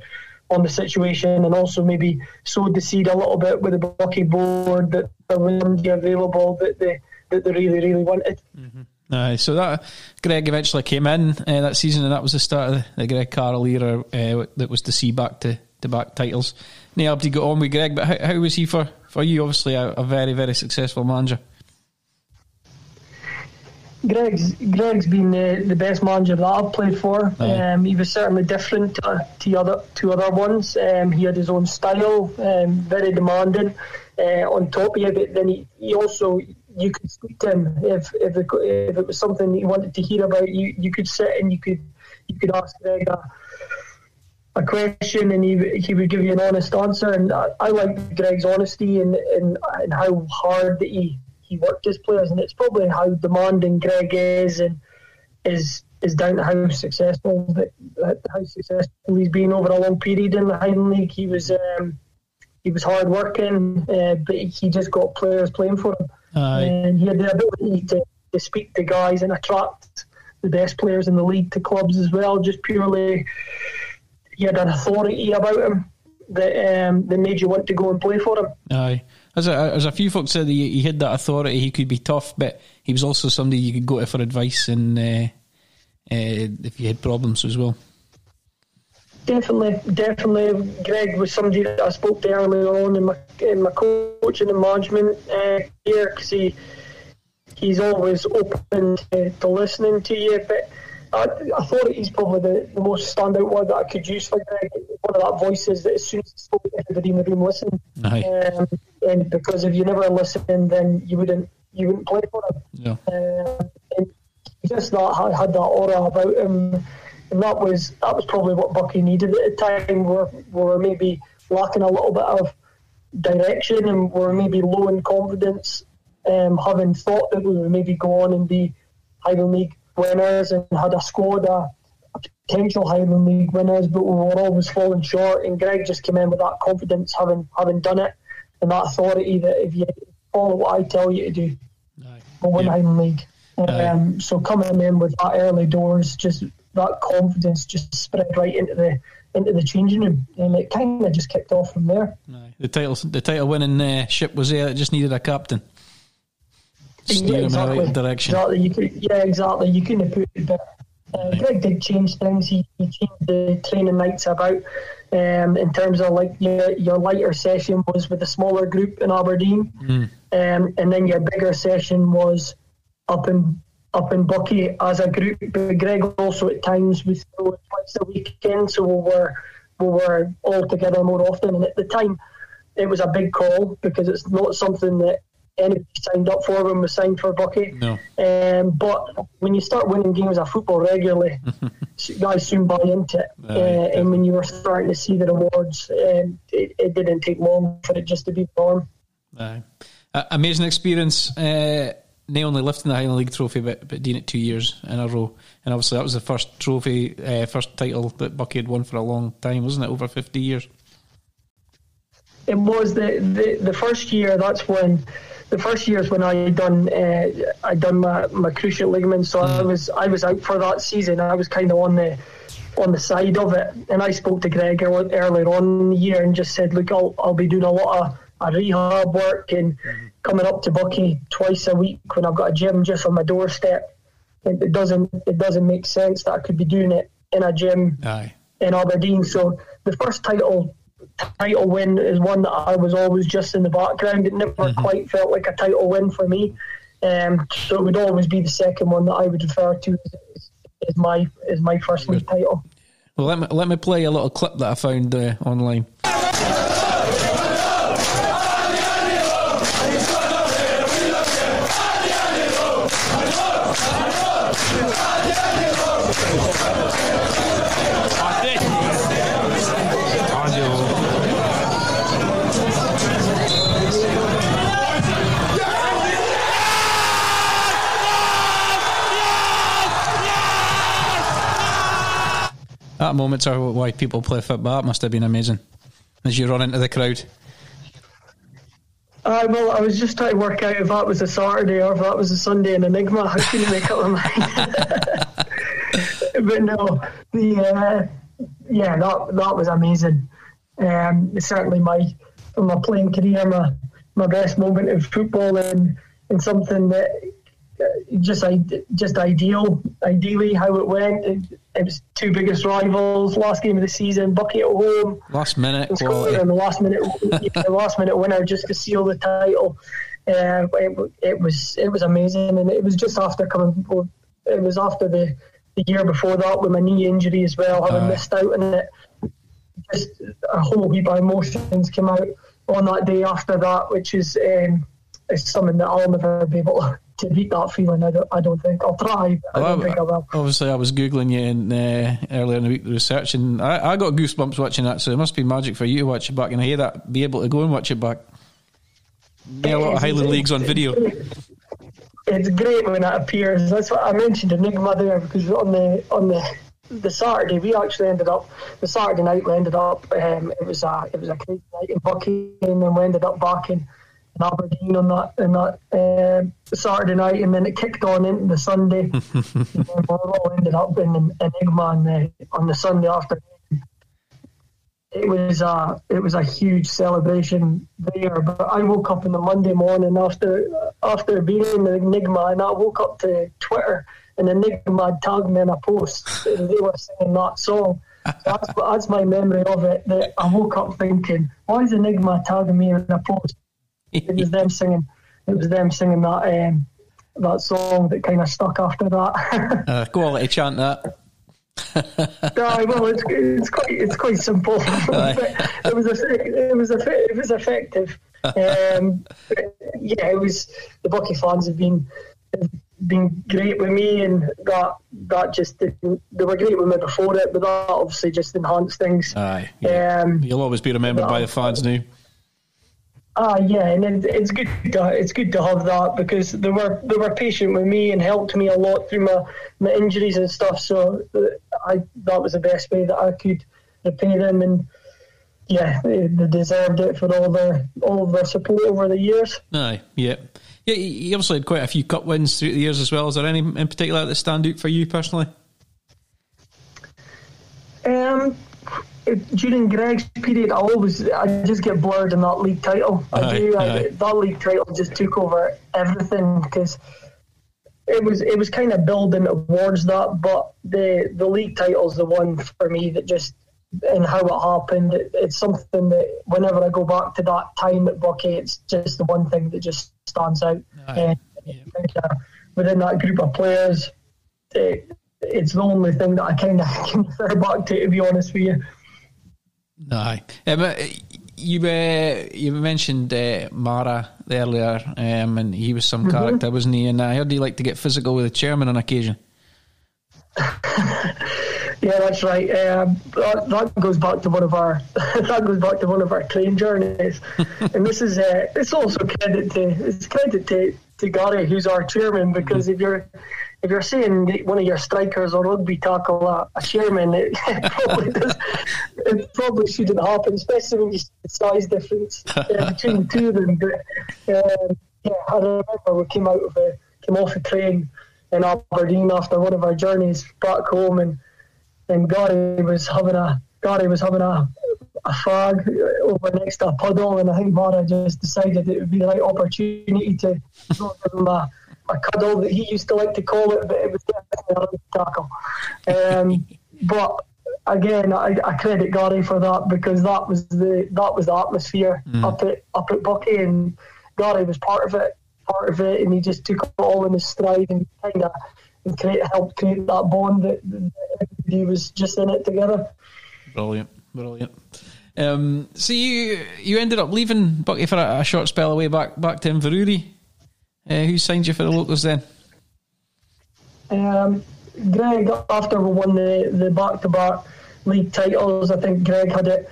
on the situation and also maybe sowed the seed a little bit with the Buckie board that there was available that they that they really really wanted.
Mm-hmm. Aye, so that Greg eventually came in uh, that season, and that was the start of the, Greg Carroll era. Uh, that was to see back to, to back titles. Now, he got on with Greg, but how, how was he for, for you? Obviously, a, a very very successful manager.
Greg's Greg's been the, the best manager that I've played for. Um, he was certainly different to, to other to other ones. Um, he had his own style, um, very demanding. Uh, on top of it, but then he, he also you could speak to him if if it, if it was something you wanted to hear about. You you could sit and you could you could ask Greg a, a question and he he would give you an honest answer. And I, I like Greg's honesty and, and and how hard that he he worked his players, and it's probably how demanding Greg is, and is is down to how successful that how successful he's been over a long period in the Highland League. He was um, he was hard working, uh, but he just got players playing for him, Aye. and he had the ability to, to speak to guys and attract the best players in the league to clubs as well. Just purely, he had an authority about him that um, that made you want to go and play for him.
Aye. As a, a few folks said, he, he, had that authority. He could be tough, but he was also somebody you could go to for advice and uh, uh, if you had problems as well.
Definitely, definitely. Greg was somebody that I spoke to earlier on in my in my coaching and management uh, here because he he's always open to, to listening to you, but I, I thought he's probably the, the most standout one that I could use for Greg. One of that voices that as soon as he spoke, everybody in the room listened. Um, and because if you never listened, then you wouldn't you wouldn't play for him.
Yeah.
Um, and just that had, had that aura about him, and that was that was probably what Buckie needed at the time. Where we were maybe lacking a little bit of direction and we were maybe low in confidence, um, having thought that we would maybe go on and be Highland League winners and had a squad of potential Highland League winners, but we were always falling short. And Greg just came in with that confidence, having having done it, and that authority that if you follow what I tell you to do, we'll win yeah. Highland League. Um, so coming in with that early doors, just that confidence just spread right into the into the changing room, and it kind of just kicked off from there.
The title, the title winning uh, ship was there. It just needed a captain.
Steer yeah, exactly. in the right direction. Exactly. You could, yeah, exactly. You couldn't have put it better. Uh, Greg did change things. He, he changed the training nights about. Um, in terms of like your, your lighter session was with a smaller group in Aberdeen, mm. um, and then your bigger session was up in up in Buckie as a group. But Greg also at times was twice a weekend, so we were we were all together more often. And at the time, it was a big call because it's not something that anybody signed up for when we signed for Buckie.
No.
Um, but when you start winning games of football regularly, guys soon buy into it. Uh, uh, and when you were starting to see the rewards, um, it, it, didn't take long for it just to be the norm.
Uh, amazing experience. Uh, not only lifting the Highland League trophy, but, but doing it two years in a row. And obviously, that was the first trophy, uh, first title that Buckie had won for a long time, wasn't it? Over 50 years.
It was the, the, the first year, that's when the first years when I done uh, I done my, my cruciate ligament, so mm. I was I was out for that season. I was kind of on the on the side of it, and I spoke to Greg earlier on in the year and just said, look, I'll I'll be doing a lot of a rehab work and coming up to Buckie twice a week when I've got a gym just on my doorstep. It, it doesn't it doesn't make sense that I could be doing it in a gym
Aye.
in Aberdeen. So the first title title win is one that I was always just in the background. It never mm-hmm. quite felt like a title win for me. Um, so it would always be the second one that I would refer to as, as my as my first league title.
Well, let me let me play a little clip that I found uh, online. That moments are why people play football. That must have been amazing as you run into the crowd.
Uh, well, I was just trying to work out if that was a Saturday or if that was a Sunday in Enigma. I couldn't make up my mind. but no, the uh, yeah, that that was amazing. Um, certainly my my playing career, my my best moment of football, and and something that just I just ideal. Ideally, how it went. It, it, was two biggest rivals. Last game of the season, Buckie at home.
Last minute,
and the last minute, yeah, last minute winner just to seal the title. Uh, it, it, was it was amazing, and it was just after coming. It was after the, the year before that with my knee injury as well, having uh, missed out on it. Just a whole heap of emotions came out on that day after that, which is um, is something that I'll never be able to beat that feeling. I don't, I don't think I'll try. I don't think I will.
Obviously, I was googling you in, uh, earlier in the week, researching. I, I got goosebumps watching that, so it must be magic for you to watch it back. And I hear that be able to go and watch it back. Yeah, a lot of Highland leagues on video.
It's great when that appears. That's what I mentioned Enigma there because on the on the the Saturday we actually ended up the Saturday night we ended up um, it was a it was a great night in Buckie and then we ended up back in in Aberdeen on that on that um, Saturday night, and then it kicked on into the Sunday. and we all ended up in Enigma on the, on the Sunday afternoon. It was a it was a huge celebration there. But I woke up in the Monday morning after after being in the Enigma, and I woke up to Twitter, and Enigma had tagged me in a post. they were singing that song. that's, that's my memory of it. That I woke up thinking, why is Enigma tagging me in a post? It was them singing. It was them singing that um, that song that kind of stuck after that.
uh, quality chant that.
Aye, well, it's, it's quite it's quite simple. it was a, it was a, it was effective. Um, yeah, it was the Buckie fans have been been great with me, and that that just didn't, they were great with me before it, but that obviously just enhanced things.
Aye, yeah. um, you'll always be remembered by the fans now.
Ah, yeah, and it's good. To, it's good to have that because they were they were patient with me and helped me a lot through my, my injuries and stuff. So uh, I that was the best way that I could repay them, and yeah, they, they deserved it for all the all of their support over the years.
Aye, yeah. Yeah, you obviously had quite a few cup wins through the years as well. Is there any in particular that stand out for you personally?
Um, during Greg's period, I always I just get blurred in that league title. I aye, do. I, that league title just took over everything because it was it was kind of building towards that. But the the league title is the one for me that just and how it happened. It, it's something that whenever I go back to that time at Buckie, it's just the one thing that just stands out. Aye, yeah. uh, within that group of players, it, it's the only thing that I kind of can refer back to. To be honest with you.
Aye. Um, you uh, you mentioned uh, Mara earlier, um, and he was some mm-hmm. character, wasn't he? And I heard he liked to get physical with the chairman on occasion.
yeah, that's right. Um, that, that, goes back to one of our that goes back to one of our train journeys, and this is uh, it's also credit to it's credit to, to Gary, who's our chairman, because mm-hmm. if you're if you're seeing one of your strikers or rugby tackle a, a chairman, it, it, probably does, it probably shouldn't happen, especially when you see the size difference uh, between the two of them. But um, yeah, I remember we came out of a came off a train in Aberdeen after one of our journeys back home, and and Gary was having a Gary was having a a fag over next to a puddle, and I think Mara just decided it would be the right opportunity to give him a a cuddle that he used to like to call it, but it was definitely a tackle. Um, but again, I, I, credit Gary for that because that was the that was the atmosphere mm. up at up at Buckie, and Gary was part of it, part of it, and he just took it all in his stride and kind of and create, helped create that bond that, that everybody was just in it together.
Brilliant, brilliant. Um, so you you ended up leaving Buckie for a, a short spell away back back to Inverurie. Uh, who signed you for the Locos then?
Um, Greg, after we won the, the back-to-back league titles, I think Greg had it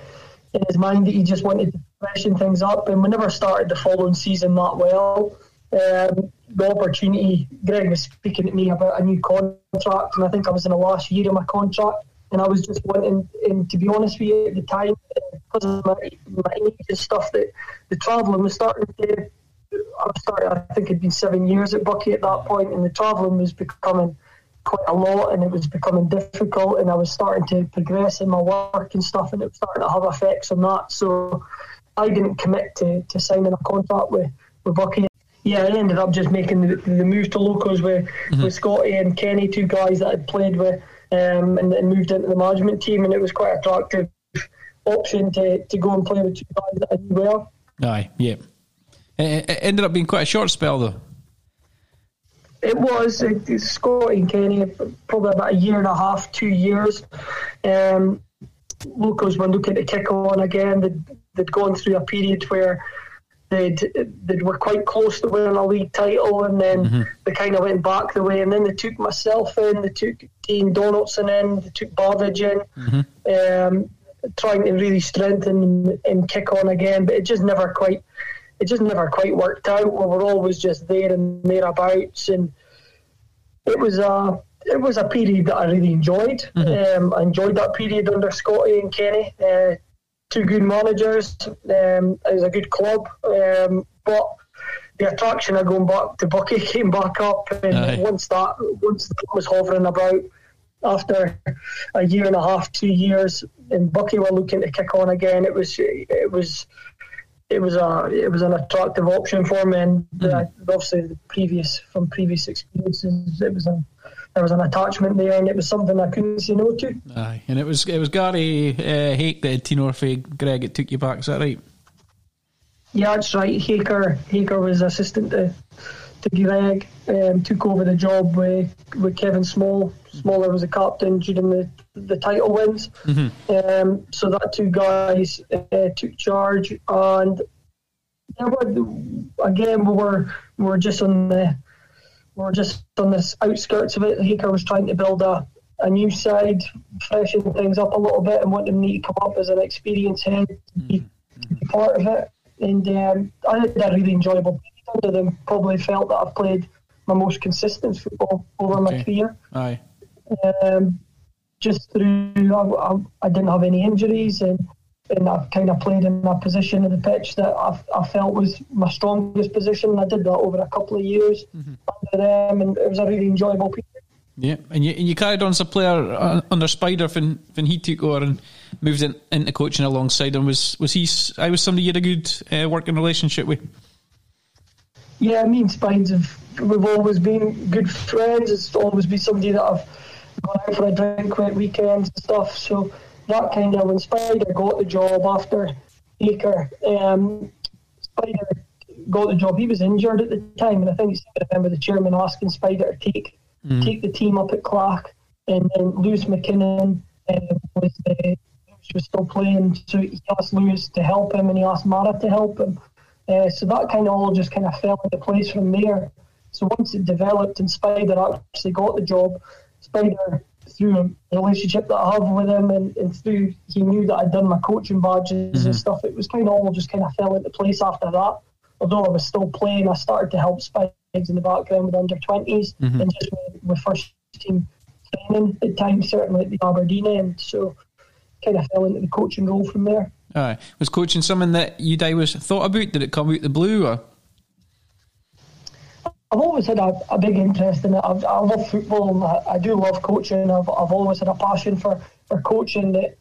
in his mind that he just wanted to freshen things up, and we never started the following season that well. Um, the opportunity, Greg was speaking to me about a new contract, and I think I was in the last year of my contract, and I was just wanting, and to be honest with you, at the time, because of my, my age and stuff, that the travelling was starting to I started, I think it'd been seven years at Buckie at that point, and the travelling was becoming quite a lot, and it was becoming difficult, and I was starting to progress in my work and stuff, and it was starting to have effects on that. So I didn't commit to, to signing a contract with, with Buckie. Yeah, I ended up just making the, the move to Locos with, mm-hmm. with Scotty and Kenny, two guys that I'd played with, um, and, and moved into the management team, and it was quite attractive option to, to go and play with two guys that I knew well.
Aye, yeah. It, ended up being quite a short spell, though.
It was it, Scotty and Kenny, probably about a year and a half, two years. Um, Locos were looking to kick on again. They'd, they'd gone through a period where they'd, they were quite close to winning a league title, and then mm-hmm. they kind of went back the way. And then they took myself in, they took Dean Donaldson in, they took Bavage in, mm-hmm. um, trying to really strengthen and kick on again. But it just never quite it just never quite worked out. We were always just there and thereabouts, and it was a it was a period that I really enjoyed. Mm-hmm. Um, I enjoyed that period under Scotty and Kenny. Uh, two good managers. Um, it was a good club, um, but the attraction of going back to Buckie came back up, and Aye. once that once that was hovering about after a year and a half, two years, and Buckie were looking to kick on again. It was it was it was a it was an attractive option for me, and mm-hmm. obviously the previous from previous experiences, it was a there was an attachment there, and it was something I couldn't say no to.
Aye, and it was it was Gary uh, Hake that had Tino Greg. It took you back. Is that right?
Yeah, that's right. Haker Haker was assistant to Greg, um, took over the job with with Kevin Small. Smaller was a captain during the the title wins. Mm-hmm. Um, so that two guys uh, took charge, and were, again we were we were just on the we were just on the outskirts of it. Haker was trying to build a, a new side, freshen things up a little bit, and wanted me to come up as an experienced head to be, to be part of it. And um, I had a really enjoyable under them. Probably felt that I've played my most consistent football over my career.
Aye.
Um, just through, I, I, I didn't have any injuries, and and I've kind of played in a position of the pitch that I, I felt was my strongest position. And I did that over a couple of years under them, and it was a really enjoyable period.
Yeah, and you, and you carried on as a player uh, under Spider when, when he took over and moved in, into coaching alongside him. Was was he? I was somebody you had a good uh, working relationship with.
Yeah, me and Spides have we've always been good friends. It's always been somebody that I've gone out for a drink with weekends and stuff. So that kind of when Spider got the job after Aker, um, Spider got the job. He was injured at the time, and I think I remember the chairman asking Spider to take take the team up at Clark, and then Lewis McKinnon um, was the was still playing, so he asked Lewis to help him, and he asked Mara to help him. Uh, so that kind of all just kind of fell into place from there. So once it developed and Spider actually got the job, Spider through a relationship that I have with him and, and through he knew that I'd done my coaching badges and stuff, it was kind of all just kind of fell into place after that. Although I was still playing, I started to help Spider in the background with under 20s and just with, with first team training at times, certainly at the Aberdeen end. So kind of fell into the coaching role from there.
Aye. Was coaching something that you I was thought about? Did it come out the blue or?
I've always had a, a big interest in it. I've, I love football and I, I do love coaching. I've, I've always had a passion for, for coaching that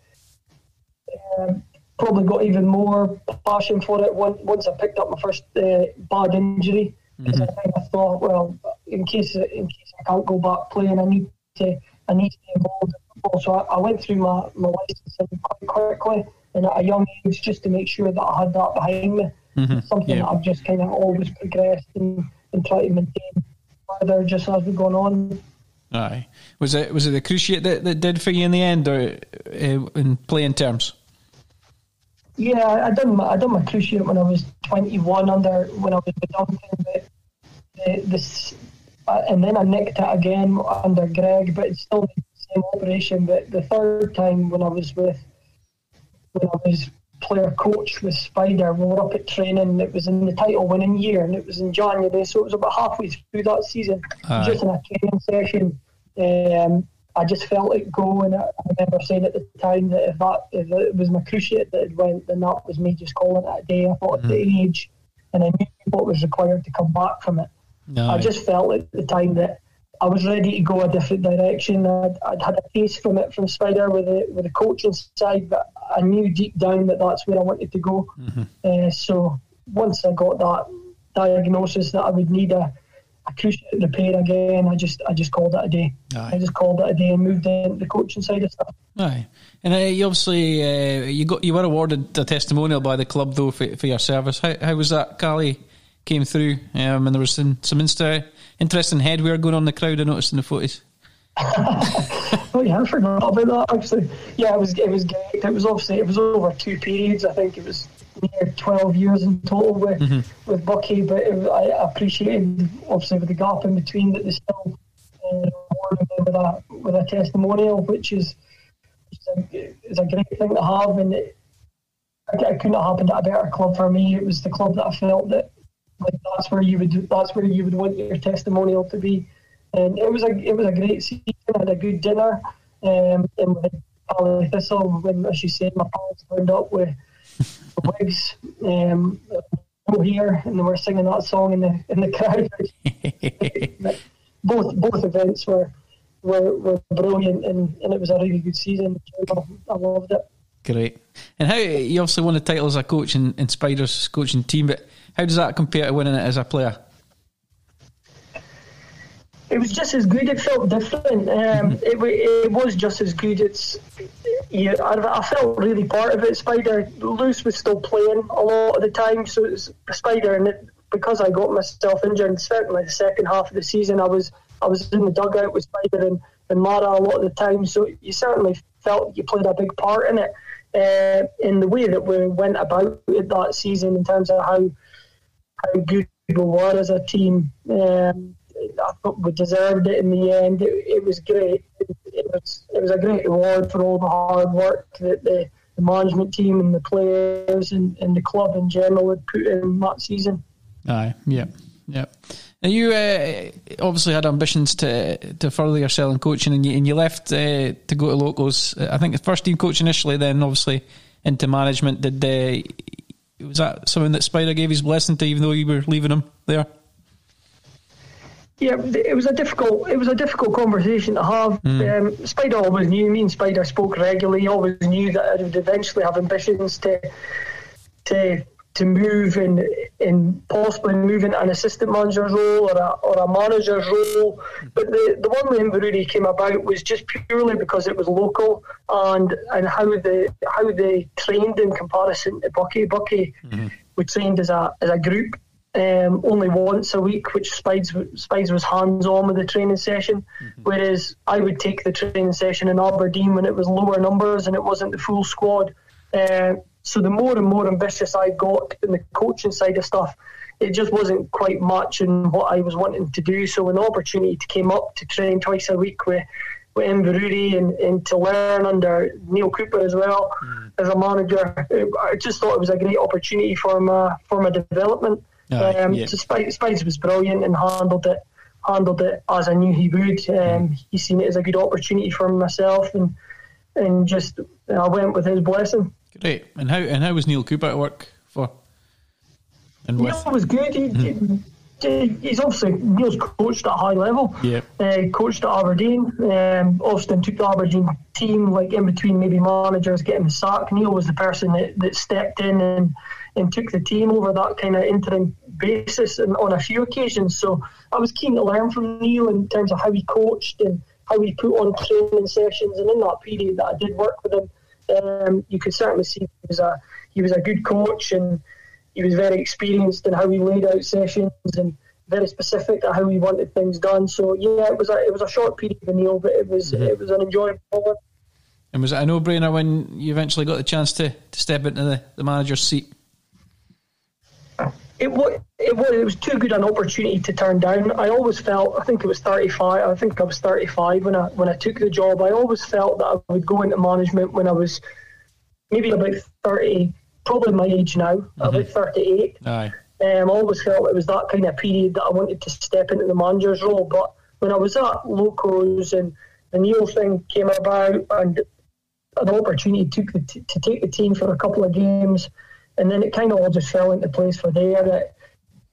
um, probably got even more passion for it once, once I picked up my first uh, bad injury. 'Cause I of thought, well, in case in case I can't go back playing, I need to I need to be involved in football. So I, I went through my, my licensing quite quickly and at a young age just to make sure that I had that behind me. It's something
Yeah.
that I've just kind of always progressed and, and tried to maintain further just as we've gone on.
Aye. Was it was it the cruciate that, that did for you in the end, or uh, in playing terms?
Yeah, I done my, I done my cruciate when I was 21 under when I was with Duncan, the, this uh, and then I nicked it again under Greg, but it's still the same operation. But the third time when I was with when I was player coach with Spider, we were up at training. It was in the title winning year, and it was in January, so it was about halfway through that season.
Aye.
Just in a training session, um, I just felt it go, and I, I remember saying at the time that if that if it was my cruciate that had went, then that was me just calling it a day. I thought at the age, and I knew what was required to come back from it.
No.
I just felt at the time that I was ready to go a different direction. I'd, I'd had a taste from it from Spider with the with the coaching side, but I knew deep down that that's where I wanted to go. Uh, so once I got that diagnosis that I would need a, a cruciate repair again, I just I just called it a day.
Aye.
I just called it a day and moved into the coaching side of stuff.
Aye, and uh, you obviously uh, you got you were awarded a testimonial by the club though for, for your service. How, how was that? Cali came through, um, and there was some, some insta- interesting headwear going on in the crowd. I noticed in the footage.
Oh yeah, I forgot about that actually. Yeah, it was it was great. It was obviously it was over two periods. I think it was near twelve years in total with with Buckie, but it, I appreciated obviously with the gap in between that they still uh, with a with a testimonial, which is is a, is a great thing to have, and it, it couldn't have happened at a better club for me. It was the club that I felt that like that's where you would that's where you would want your testimonial to be. And it was a it was a great season. I had a good dinner, um, and with Caley Thistle when, as you said, my parents turned up with wigs, um, here, and they were singing that song in the in the crowd. both both events were were, were brilliant, and, and it was a really good season. I loved it.
Great. And how you obviously won the title as a coach in, in Spiders coaching team, but how does that compare to winning it as a player?
It was just as good. It felt different. Um, it, it was just as good. It's yeah. I, I felt really part of it. Spider Luce was still playing a lot of the time, so it was Spider, and it, because I got myself injured, certainly the second half of the season, I was I was in the dugout with Spider and, and Mara a lot of the time. So you certainly felt you played a big part in it. Uh, in the way that we went about it that season, in terms of how how good we were as a team. Um, I thought we deserved it in the end. It, it was great. It, was it was a great reward for all the hard work that the, the management team and the players and, and the club in general had put in that season.
Aye, yeah, yeah. Now you uh, obviously had ambitions to to further yourself in coaching, and you, and you left uh, to go to Locos. I think first team coach initially, then obviously into management. Did uh, was that something that Spider gave his blessing to, even though you were leaving him there?
Yeah, it was a difficult. It was a difficult conversation to have. Mm. Um, Spider always knew. Me and Spider spoke regularly. He always knew that I would eventually have ambitions to to to move and and possibly move into an assistant manager's role or a, or a manager's role. But the, the one with Inverurie came about was just purely because it was local and and how the how they trained in comparison to Buckie. Buckie mm-hmm. we trained as a as a group um, only once a week, which Spides, Spides was hands on with the training session, mm-hmm. whereas I would take the training session in Aberdeen when it was lower numbers and it wasn't the full squad. Uh, so the more and more ambitious I got in the coaching side of stuff, it just wasn't quite matching what I was wanting to do. So an opportunity came up to train twice a week with with Inverurie and, and to learn under Neil Cooper as well mm. as a manager, I just thought it was a great opportunity for my for my development. um, yeah. So Spides was brilliant and handled it handled it as I knew he would. Um, mm. He seen it as a good opportunity for myself and and just I went with his blessing.
Great. And how and how was Neil Cooper at work for?
And Neil was good. He, mm-hmm. he, he's obviously Neil's coached at a high level.
Yeah.
Uh, coached at Aberdeen. Um, Austin took the Aberdeen team like in between maybe managers getting the sack. Neil was the person that, that stepped in and, and took the team over that kind of interim basis and on a few occasions. So I was keen to learn from Neil in terms of how he coached and how he put on training sessions. And in that period that I did work with him, um, you could certainly see he was a he was a good coach and he was very experienced in how he laid out sessions and very specific at how he wanted things done. So yeah, it was a it was a short period of Neil, but it was mm-hmm. it was an enjoyable one.
And was it a no brainer when you eventually got the chance to, to step into the, the manager's seat?
it was it was it was too good an opportunity to turn down. I always felt I think it was thirty five. I think I was thirty five when I when I took the job. I always felt that I would go into management when I was maybe about thirty, probably my age now, mm-hmm. about thirty eight.
Aye.
Um, I always felt it was that kind of period that I wanted to step into the manager's role. But when I was at Locos and the Neil thing came about and an opportunity took the t- to take the team for a couple of games and then it kind of all just fell into place for there. That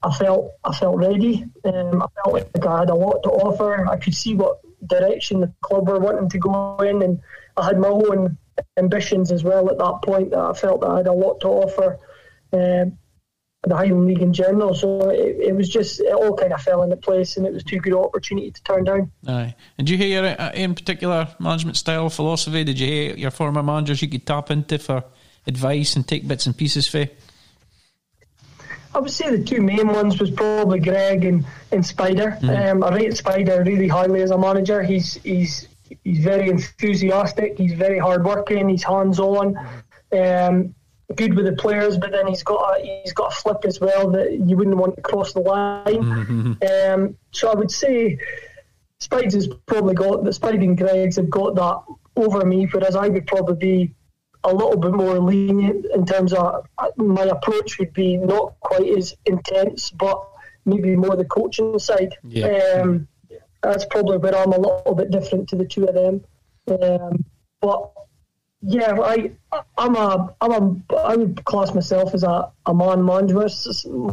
I felt I felt ready. Um, I felt like I had a lot to offer. I could see what direction the club were wanting to go in, and I had my own ambitions as well at that point. That I felt that I had a lot to offer. Um, the Highland League in general. So it, it, was just it all kind of fell into place, and it was too good an opportunity to turn down.
Aye. And did you hear uh, in particular management style philosophy? Did you hear your former managers you could tap into for advice and take bits and pieces for?
I would say the two main ones was probably Greg and, and Spider. Mm-hmm. Um, I rate Spider really highly as a manager. He's he's he's very enthusiastic. He's very hardworking. He's hands on. Um, good with the players, but then he's got a, he's got a flip as well that you wouldn't want to cross the line. Mm-hmm. Um, so I would say Spides has probably got the and Greg's have got that over me, whereas I would probably be a little bit more lenient in terms of uh, my approach would be not quite as intense, but maybe more the coaching side.
Yeah.
Um, that's probably where I'm a little bit different to the two of them. Um, but yeah, I I'm a I'm a I would class myself as a, a man manager,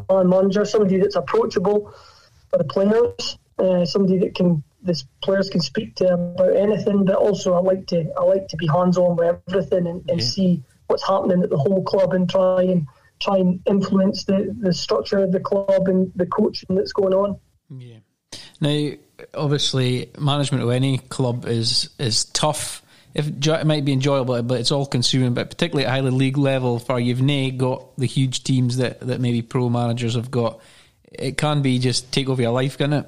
man manager, somebody that's approachable for the players, uh, somebody that can the players can speak to about anything, but also I like to I like to be hands on with everything and, and yeah. see what's happening at the whole club and try and try and influence the, the structure of the club and the coaching that's going on.
Yeah. Now, obviously, management of any club is is tough. If it might be enjoyable, but it's all consuming. But particularly at Highland League level, for you've nay got the huge teams that, that maybe pro managers have got, it can be just take over your life, can it?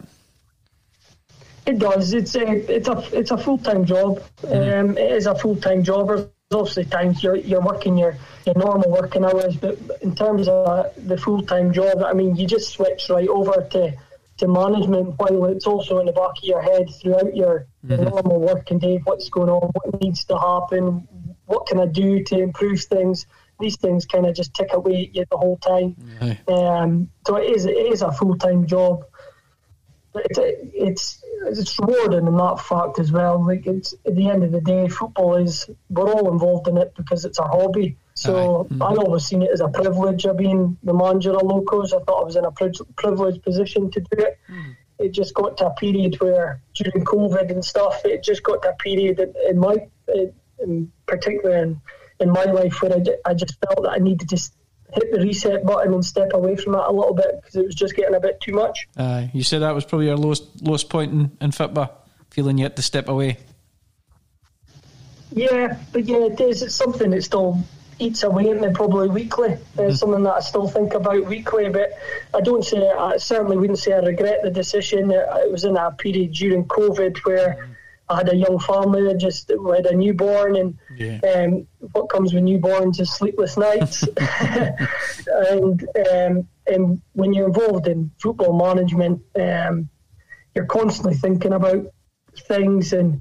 It does. It's a it's a it's a full time job. Mm-hmm. Um, it is a full time job. There's obviously times you're you're working your, your normal working hours, but in terms of the full time job, I mean, you just switch right over to to management while it's also in the back of your head throughout your mm-hmm. normal working day. What's going on? What needs to happen? What can I do to improve things? These things kind of just tick away at you the whole time. Um, so it is it is a full time job. It's, it's it's rewarding in that fact as well. Like it's at the end of the day, football is we're all involved in it because it's our hobby. So mm-hmm. I always seen it as a privilege of being the manager of Locos. I thought I was in a privileged position to do it. Mm. It just got to a period where during COVID and stuff, it just got to a period in my, in particular in, in my life, where I, I just felt that I needed to hit the reset button and step away from it a little bit because it was just getting a bit too much.
Uh, you said that was probably your lowest lowest point in, in FITBA, feeling you had to step away.
Yeah, but yeah, it is. It's something that still eats away at me probably weekly. It's mm-hmm. something that I still think about weekly, but I don't say, I certainly wouldn't say I regret the decision. It was in a period during COVID where. I had a young family, I just we had a newborn, and yeah. um, what comes with newborns is sleepless nights. and um, and when you're involved in football management, um, you're constantly thinking about things and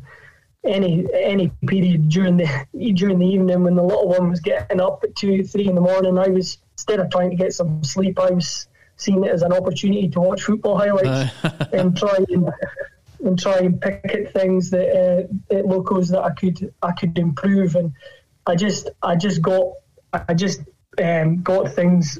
any any period during the during the evening when the little one was getting up at two three in the morning, I was instead of trying to get some sleep, I was seeing it as an opportunity to watch football highlights uh. and try and and try and pick at things that uh, at Locos that I could I could improve and I just I just got I just um, got things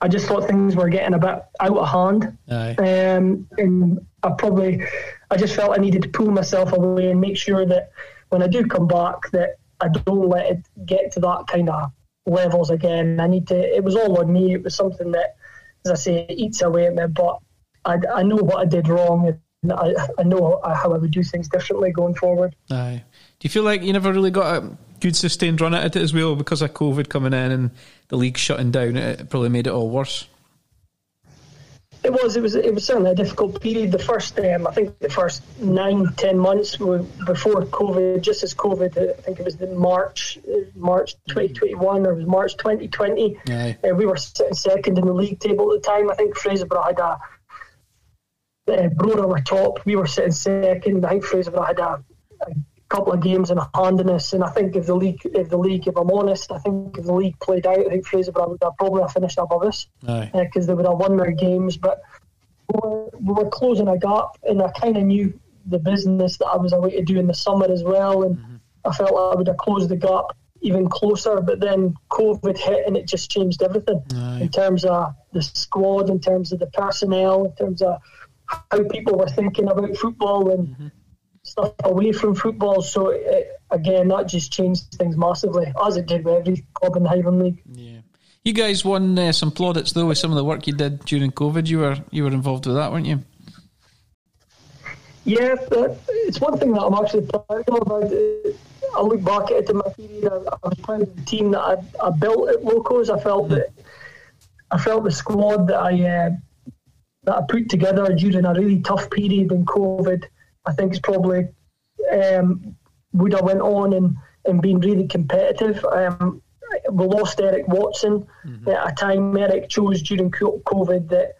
I just thought things were getting a bit out of hand um, and I probably I just felt I needed to pull myself away and make sure that when I do come back that I don't let it get to that kind of levels again. I need to. It was all on me. It was something that, as I say, eats away at me. But I, I know what I did wrong, I, I know how I would do things differently going forward.
Aye. Do you feel like you never really got a good sustained run at it as well because of COVID coming in and the league shutting down? It probably made it all worse.
It was. It was. It was certainly a difficult period. The first, um, I think, the first nine, ten months before COVID. Just as COVID, uh, I think it was the March, uh, March 2021 or it was March 2020. Uh, we were sitting second in the league table at the time. I think Fraserburgh had a. Uh, Brora were top. We were sitting second. I think Fraserburgh had a, a couple of games in a hand in us. And I think if the league, if the league, if I'm honest, I think if the league played out, I think Fraserburgh would have probably finished above us because uh, they would have won their games. But we were, we were closing a gap, and I kind of knew the business that I was away to do in the summer as well, and mm-hmm. I felt I would have closed the gap even closer. But then COVID hit, and it just changed everything in terms of the squad, in terms of the personnel, in terms of how people were thinking about football and. Mm-hmm stuff away from football. So it, again, that just changed things massively, as it did with every club in the Highland League.
Yeah, you guys won uh, some plaudits though with some of the work you did during COVID. You were you were involved with that, weren't you?
Yeah, it's one thing that I'm actually proud of. About. I look back at it in my period. I, I was proud of the team that I, I, built at Locos. I felt mm-hmm. that I felt the squad that I uh, that I put together during a really tough period in COVID I think it's probably um, would have went on and, and been really competitive. Um, we lost Eric Watson mm-hmm. at a time. Eric chose during COVID that,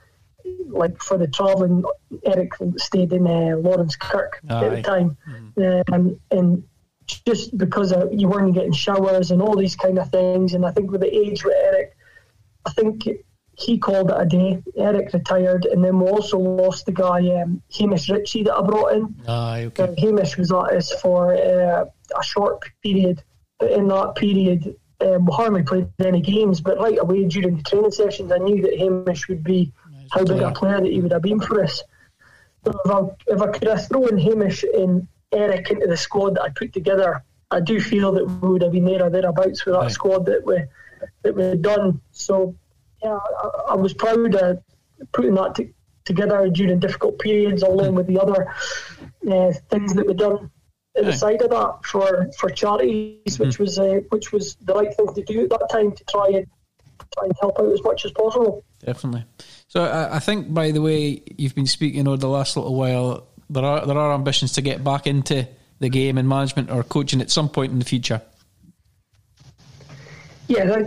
like for the travelling, Eric stayed in uh, Laurencekirk Aye. at the time, mm-hmm. um, and just because of, you weren't getting showers and all these kind of things. And I think with the age with Eric, I think he called it a day. Eric retired, and then we also lost the guy um, Hamish Ritchie that I brought in.
Ah, okay.
Uh, Hamish was at us for uh, a short period, but in that period, um, we hardly played any games. But right away during the training sessions, I knew that Hamish would be nice how big a player that he would have been for us. So if I, if I could have thrown Hamish and Eric into the squad that I put together, I do feel that we would have been there or thereabouts with that right. squad that we that we had done. So yeah, I, I was proud of putting that together during difficult periods, along with the other uh, things that we've done at the side of that for, for charities, which mm-hmm. was uh, which was the right thing to do at that time to try and try and help out as much as possible.
Definitely. So I, I think, by the way, you've been speaking over the last little while. There are there are ambitions to get back into the game and management or coaching at some point in the future.
Yeah,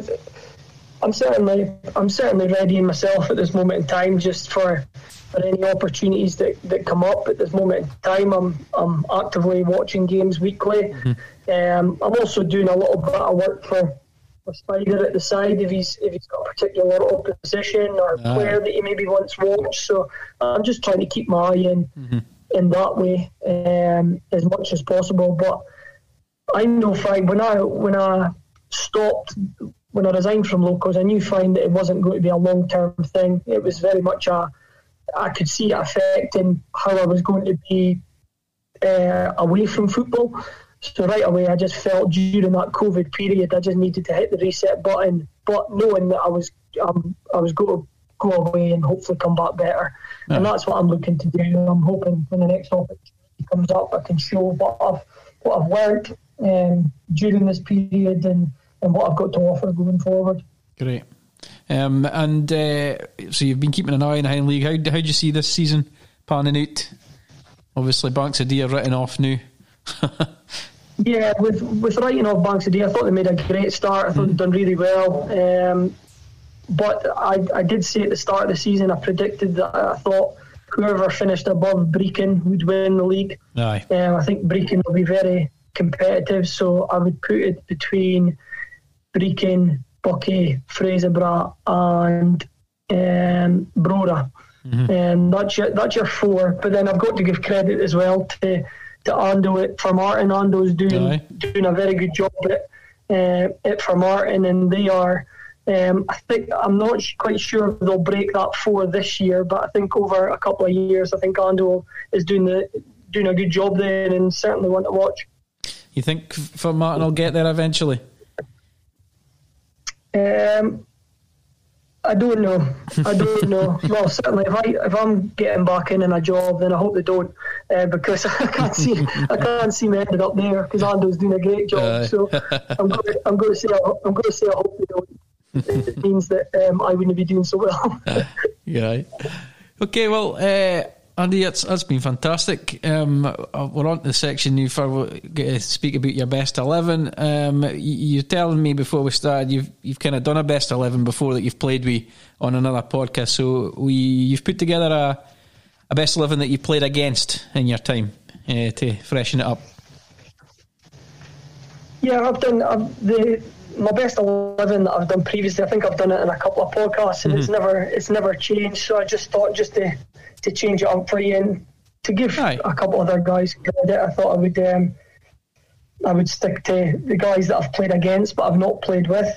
I'm certainly I'm certainly readying myself at this moment in time just for for any opportunities that, that come up at this moment in time. I'm I'm actively watching games weekly. Mm-hmm. Um, I'm also doing a little bit of work for, for Spides at the side if he's if he's got a particular opposition or ah. player that he maybe wants watched. So I'm just trying to keep my eye in mm-hmm. in that way um, as much as possible. But I know fine when I when I stopped when I resigned from Locos, I knew fine that it wasn't going to be a long term thing. It was very much a, I could see it affecting how I was going to be uh, away from football. So right away, I just felt during that COVID period, I just needed to hit the reset button. But knowing that I was, um, I was going to go away and hopefully come back better, yeah. and that's what I'm looking to do. I'm hoping when the next opportunity comes up, I can show what I've what I've learned um, during this period and and what I've got to offer going forward.
Great. Um, and uh, so you've been keeping an eye on the Highland League. How, how do you see this season panning out? Obviously, Banks of Dee are written off now.
yeah, with with writing off Banks of Dee, I thought they made a great start. I thought mm. they'd done really well. Um, but I, I did say at the start of the season, I predicted that I thought whoever finished above Brechin would win the league.
Aye. Um,
I think Brechin will be very competitive, so I would put it between Brechin, Buckie, Fraserburgh, and um, Brora. Mm-hmm. And that's your that's your four. But then I've got to give credit as well to to Ando at Formartine. Ando's doing Aye. doing a very good job at uh, at Formartine, and they are. Um, I think I'm not quite sure if they'll break that four this year, but I think over a couple of years, I think Ando is doing the doing a good job there, and certainly one to watch.
You think Formartine will get there eventually?
Um, I don't know. I don't know. well, certainly, if I if I'm getting back in in a job, then I hope they don't, uh, because I can't see I can't see me ending up there because Ando's doing a great job. Uh. So I'm going to, I'm going to say I'm going to say I hope they don't. it means that um, I wouldn't be doing so well.
uh, yeah. Okay. Well, uh, Andy, it's, it's been fantastic. Um, uh, we're on to the section now for to speak about your best eleven. Um, you, are telling me before we started you've you've kind of done a best eleven before that you've played with on another podcast. So we you've put together a a best eleven that you played against in your time uh, to freshen it up.
Yeah, I've done I've, the my best eleven that I've done previously. I think I've done it in a couple of podcasts, and mm-hmm. it's never it's never changed. So I just thought just to to change it up for you and to give right. a couple other guys credit. I thought I would um, I would stick to the guys that I've played against but I've not played with.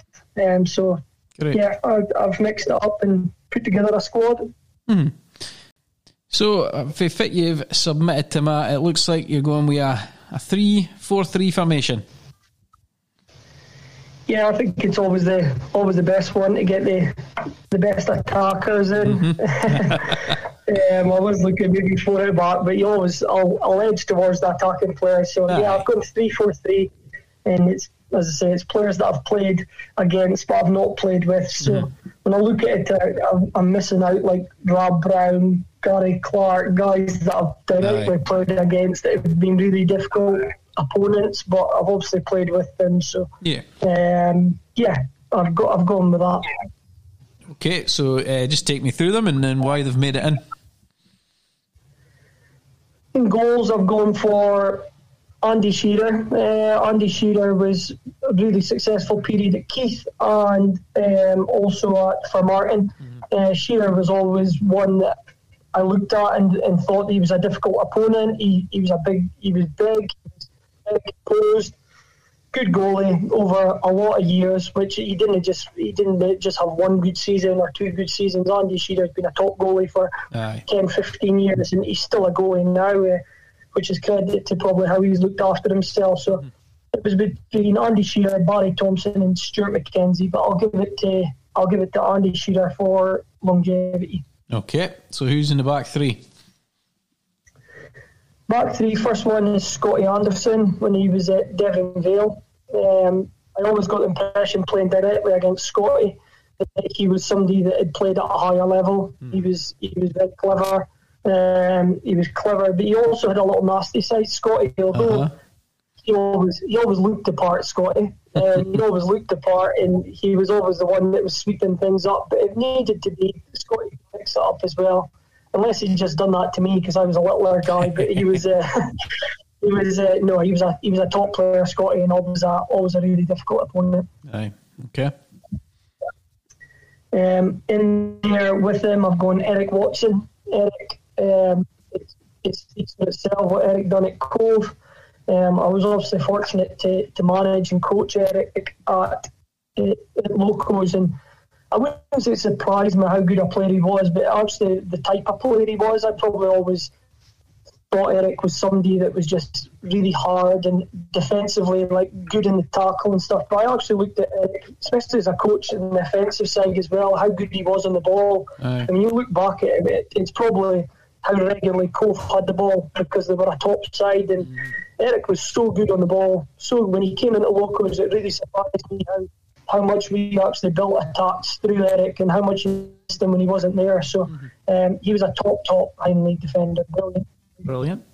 Um, so Great. yeah, I, have mixed it up and put together a squad.
Mm. So if for fit you've submitted to Matt, it looks like you're going with a, a three four three formation.
Yeah, I think it's always the always the best one to get the the best attackers in. Mm-hmm. Um, I was looking maybe for it back, but you always I'll, I'll edge towards the attacking player. So yeah, I've gone three four three, and it's as I say, it's players that I've played against but I've not played with. So mm-hmm. when I look at it, I'm, I'm, missing out like Rob Brown, Gary Clark, guys that I've directly Aye. played against that have been really difficult opponents, but I've obviously played with them. So
yeah,
um, yeah, I've got I've gone with that.
Okay, so uh, just take me through them and then why they've made it in In
goals I've gone for Andy Shearer. Uh, Andy Shearer was a really successful period at Keith and um, also at Formartine. Mm-hmm. Uh, Shearer was always one that I looked at and, and thought he was a difficult opponent. He, he was a big, he was big, he was big, posed, good goalie over a lot of years, which he didn't just he didn't just have one good season or two good seasons. Andy Shearer's been a top goalie for Aye. 10, 15 years, and he's still a goalie now, uh, which is credit to probably how he's looked after himself. So mm. it was between Andy Shearer, Barry Thompson, and Stuart McKenzie, but I'll give it to I'll give it to Andy Shearer for longevity.
Okay, so who's in the back three?
Back three, first one is Scotty Anderson when he was at Deveronvale. Um, I always got the impression playing directly against Scotty that he was somebody that had played at a higher level. Mm. He was he was very clever. Um, he was clever, but he also had a little nasty side. Scotty, although uh-huh. he always he always looked the part, Scotty. Um, he always looked the part, and he was always the one that was sweeping things up. But it needed to be Scotty picks it up as well, unless he just done that to me because I was a littler guy. But he was. Uh, he was uh, no, he was a he was a top player, Scotty, and always a always a really difficult opponent.
Aye. Okay.
Um, in there with him, I've gone Eric Watson. Eric, um, it, it speaks for itself what Eric done at Cove. Um, I was obviously fortunate to, to manage and coach Eric at, at, at Locos, and I wouldn't say it surprised me how good a player he was, but actually the type of player he was, I probably always thought Eric was somebody that was just really hard and defensively like good in the tackle and stuff. But I actually looked at Eric, especially as a coach in the offensive side as well, how good he was on the ball.
Aye.
And when you look back at it, it's probably how regularly Cove had the ball because they were a top side and mm. Eric was so good on the ball. So when he came into Locos, it really surprised me how how much we actually built attacks through Eric and how much he missed him when he wasn't there. So um, he was a top, top Highland League defender. Brilliant.
Brilliant.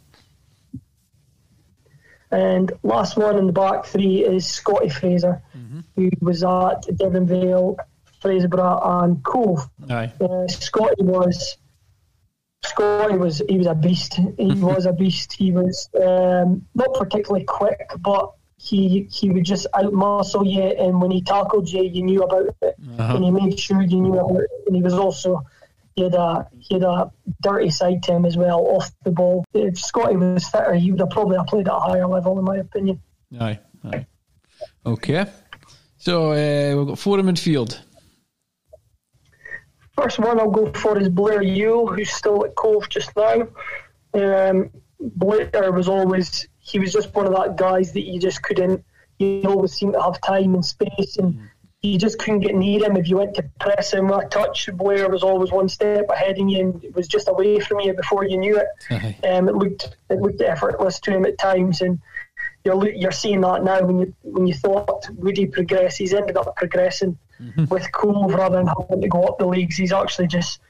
And last one in the back three is Scotty Fraser, who was at Deveronvale, Fraserburgh, and Cove.
Aye.
Uh, Scotty was Scotty was he was a beast. He was a beast. He was um, not particularly quick, but he he would just outmuscle you. And when he tackled you, you knew about it,
Uh-huh.
and he made sure you knew about it. And he was also he had a he had a dirty side to him as well off the ball. If Scotty was fitter, he would have probably have played at a higher level, in my opinion.
Aye. Aye. Okay. So uh, we've got four in midfield.
First one I'll go for is Blair Yule, who's still at Cove just now. Um, Blair was always, he was just one of that guys that you just couldn't, you always seemed to have time and space and you just couldn't get near him. If you went to press him a touch, Blair was always one step ahead of you and it was just away from you before you knew it. Um, it looked it looked effortless to him at times, and you're you're seeing that now. When you when you thought would he progress, he's ended up progressing with Cove rather than having to go up the leagues. He's actually just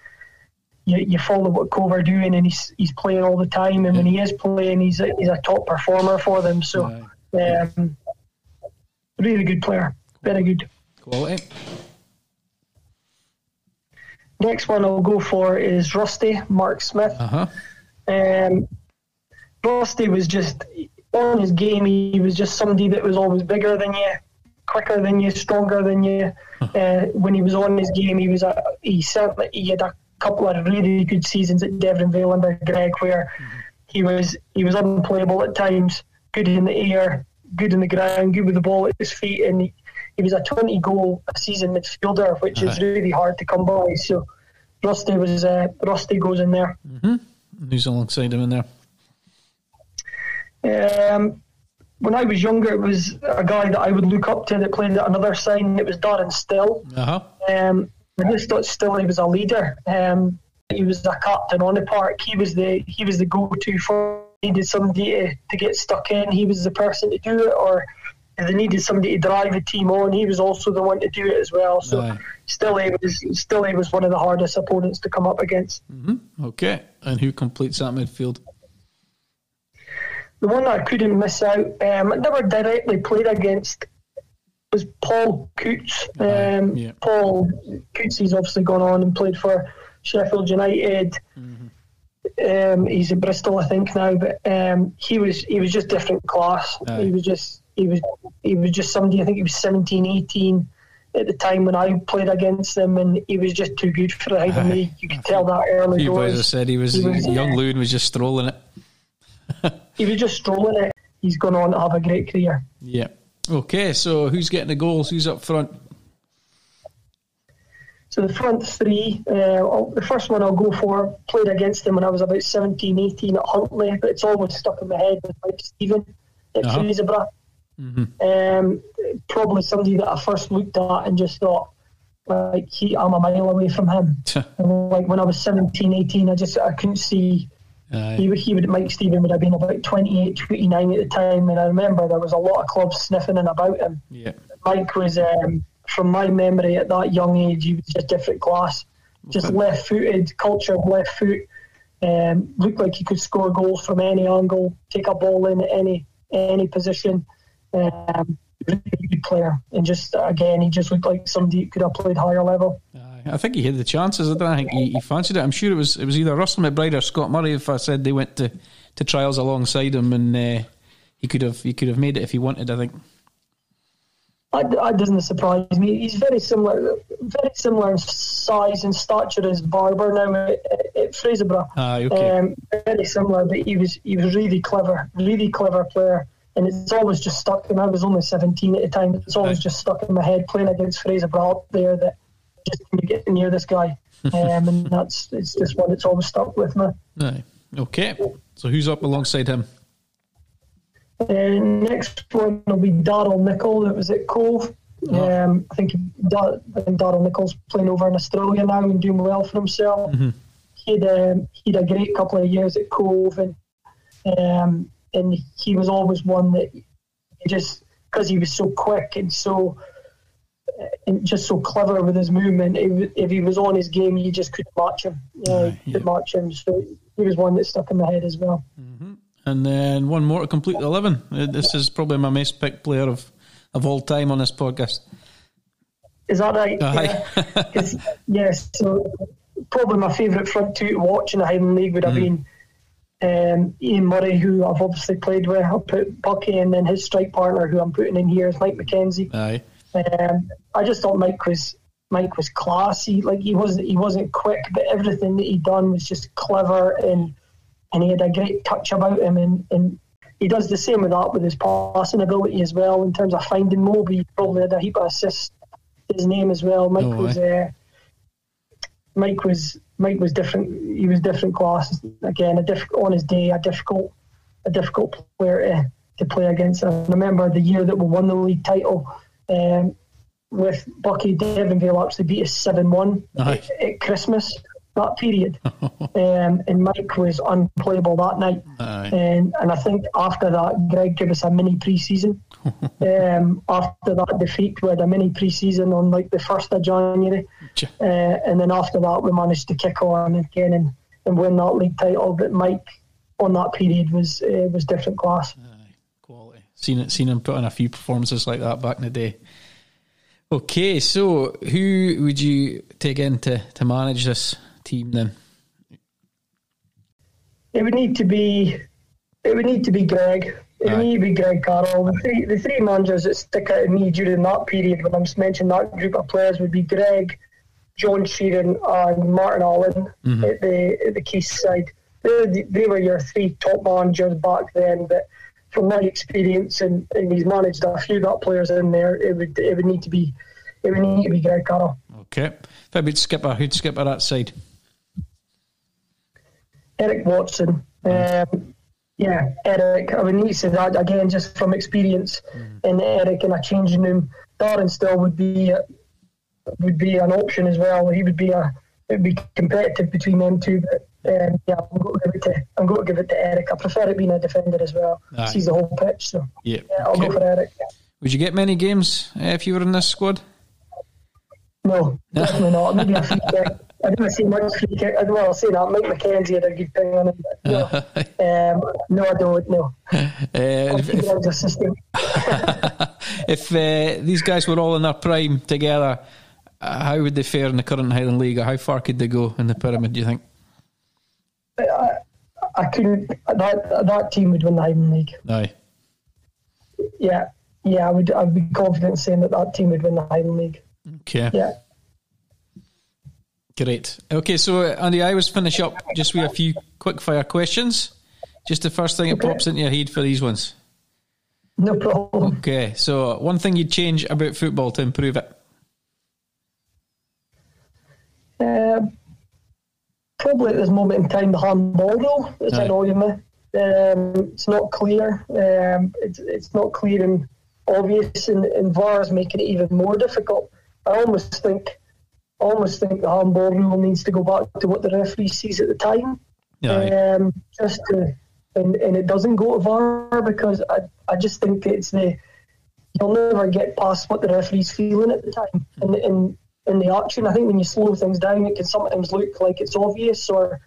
you, you follow what Cove are doing, and he's he's playing all the time. And when he is playing, he's a, he's a top performer for them. So, um, really good player, very good.
Quality.
Next one I'll go for is Rusty Mark Smith.
Uh huh.
Um, Rusty was just on his game. He was just somebody that was always bigger than you, quicker than you, stronger than you. Uh, when he was on his game, he was a, he certainly he had a couple of really good seasons at Deveronvale under Greg, where he was he was unplayable at times, good in the air, good in the ground, good with the ball at his feet, and he, he was a 20 goal a season midfielder, which is really hard to come by. So Rusty was uh, Rusty goes in there.
Who's alongside him in there?
Um, when I was younger, it was a guy that I would look up to that played at another side, it was Darren Still.
Uh huh.
Um, I just thought Still he was a leader. Um, he was a captain on the park. He was the he was the go-to for needed somebody to, to get stuck in. He was the person to do it, or if they needed somebody to drive the team on, he was also the one to do it as well. So
Aye.
Still he was Still he was one of the hardest opponents to come up against.
Okay. And who completes that midfield?
The one that I couldn't miss out, um, I never directly played against, was Paul Coutts. Um,
yeah.
Paul Coutts, he's obviously gone on and played for Sheffield United. Um, he's at Bristol, I think now, but um, he was he was just different class.
Aye.
He was just he was he was just somebody. I think he was 17, 18 at the time when I played against him, and he was just too good for the Highland
Aye.
League. You could tell that early
Few boys have said he was,
He was,
young
uh,
Loon was just strolling it.
He was just strolling it. He's gone on to have a great career.
Yeah. Okay. So who's getting the goals? Who's up front?
So the front three, uh, the first one I'll go for, played against him when I was about 17, 18 at Huntly, but it's always stuck in my head with Mike Stephen at
Uh-huh.
Fraserburgh. Um, probably somebody that I first looked at and just thought, like, he, I'm a mile away from him. And like when I was 17, 18, I just I couldn't see.
Aye.
He, would- he would Mike Stephen would have been about 28, 29 at the time, and I remember there was a lot of clubs sniffing and about him.
Yeah.
Mike was, um, from my memory, at that young age, he was just different class. Just
Okay.
left-footed, cultured left foot. Um, looked like he could score goals from any angle, take a ball in at any any position. Um, really good player, and just again, he just looked like somebody who could have played higher level.
I think he had the chances. I don't think he, he, fancied it. I'm sure it was it was either Russell McBride or Scott Murray. If I said they went to, to trials alongside him, and uh, he could have he could have made it if he wanted. I think.
That, doesn't surprise me. He's very similar, very similar in size and stature as Barber now at, at Fraserburgh.
Ah, okay. Um,
very similar, but he was he was really clever, really clever player and it's always just stuck. And I was only 17 at the time. It's always just stuck in my head playing against Fraserburgh up there that just can you get near this guy, um, and that's it's just one that's always stuck with me.
Aye. Okay, so who's up alongside him?
Uh, next one will be Daryl Nicol that was at Cove. Oh. Um, I think Daryl Nicol's playing over in Australia now and doing well for himself. Mm-hmm. He had um, he'd a great couple of years at Cove and um, and he was always one that just because he was so quick and so just so clever with his movement. If, he was on his game, you just couldn't match him. Yeah, you couldn't match him. So he was one that stuck in my head as well.
Mm-hmm. And then one more to complete the eleven. Uh, this is probably my most picked player of, of all time on this podcast.
Is that right?
Uh,
yeah. yes. So probably my favourite front two to watch in the Highland League would have mm. been um, Ian Murray, who I've obviously played with. I'll put Buckie, and then his strike partner, who I'm putting in here, is Mike McKenzie.
Aye.
Um, I just thought Mike was Mike was classy. Like he wasn't he wasn't quick, but everything that he done was just clever and and he had a great touch about him and, and he does the same with that with his passing ability as well in terms of finding Moby. He probably had a heap of assists his name as well. Mike was uh, Mike was Mike was different. He was different class again. A diff- on his day, a difficult a difficult player to, to play against. I remember the year that we won the league title um, with Buckie Deveronvale actually beat us 7 1 at, at Christmas that period. um, and Mike was unplayable that night. And, and I think after that, Greg gave us a mini pre season. um, after that defeat, we had a mini pre season on like the 1st of January. Uh, and then after that, we managed to kick on again and, and win that league title. But Mike on that period was uh, was different class.
quality. Seen it, seen him put on a few performances like that back in the day. Okay, so who would you take in to, to manage this team then?
It would need to be it would need to be Greg. It would need to be Greg Carroll. The three the three managers that stick out to me during that period when I'm mentioning that group of players would be Greg, John Sheran and Martin Allen mm-hmm. at the at the Keith side. They, they were your three top managers back then, but from my experience, and, and he's managed a few that players in there, it would it would need to be it would need to be Greg Carroll.
Okay, if I would skipper, who'd skipper that side?
Eric Watson. Um, yeah, Eric. I would need to say that again, just from experience. Mm. And Eric in a changing room, Darren still would be uh, would be an option as well. He would be a it would be competitive between them two. But um, yeah, I'm going to give it to I'm going to give it to Eric. I prefer it being a defender as well. Aye. Sees the whole pitch, so
yeah,
yeah I'll okay. go for Eric.
Would you get many games uh, if you were in this squad?
No, definitely not. Maybe a free kick. I didn't see much free kick. I don't want to say that. Mike McKenzie had a good thing on him. no, um, no, I don't. No. Uh, if,
if uh, these guys were all in their prime together, uh, how would they fare in the current Highland League? Or how far could they go in the pyramid? Do you think?
I, I couldn't. That that team would win the Highland League.
Aye.
Yeah, yeah. I would. I'd be confident saying that that team would win the Highland League.
Okay.
Yeah.
Great. Okay, so Andy, I was finish up just with a few quick fire questions. Just the first thing that pops into your head for these ones.
No problem.
Okay, so one thing you'd change about football to improve it?
Uh, probably at this moment in time, the handball rule is annoying me. Um, it's not clear. Um, it's, it's not clear and obvious, and, and VAR is making it even more difficult. I almost think, almost think the handball rule needs to go back to what the referee sees at the time.
Yeah.
Um, just to, and, and it doesn't go to VAR because I, I just think it's the you'll never get past what the referee's feeling at the time. And in in the action, I think when you slow things down, it can sometimes look like it's obvious or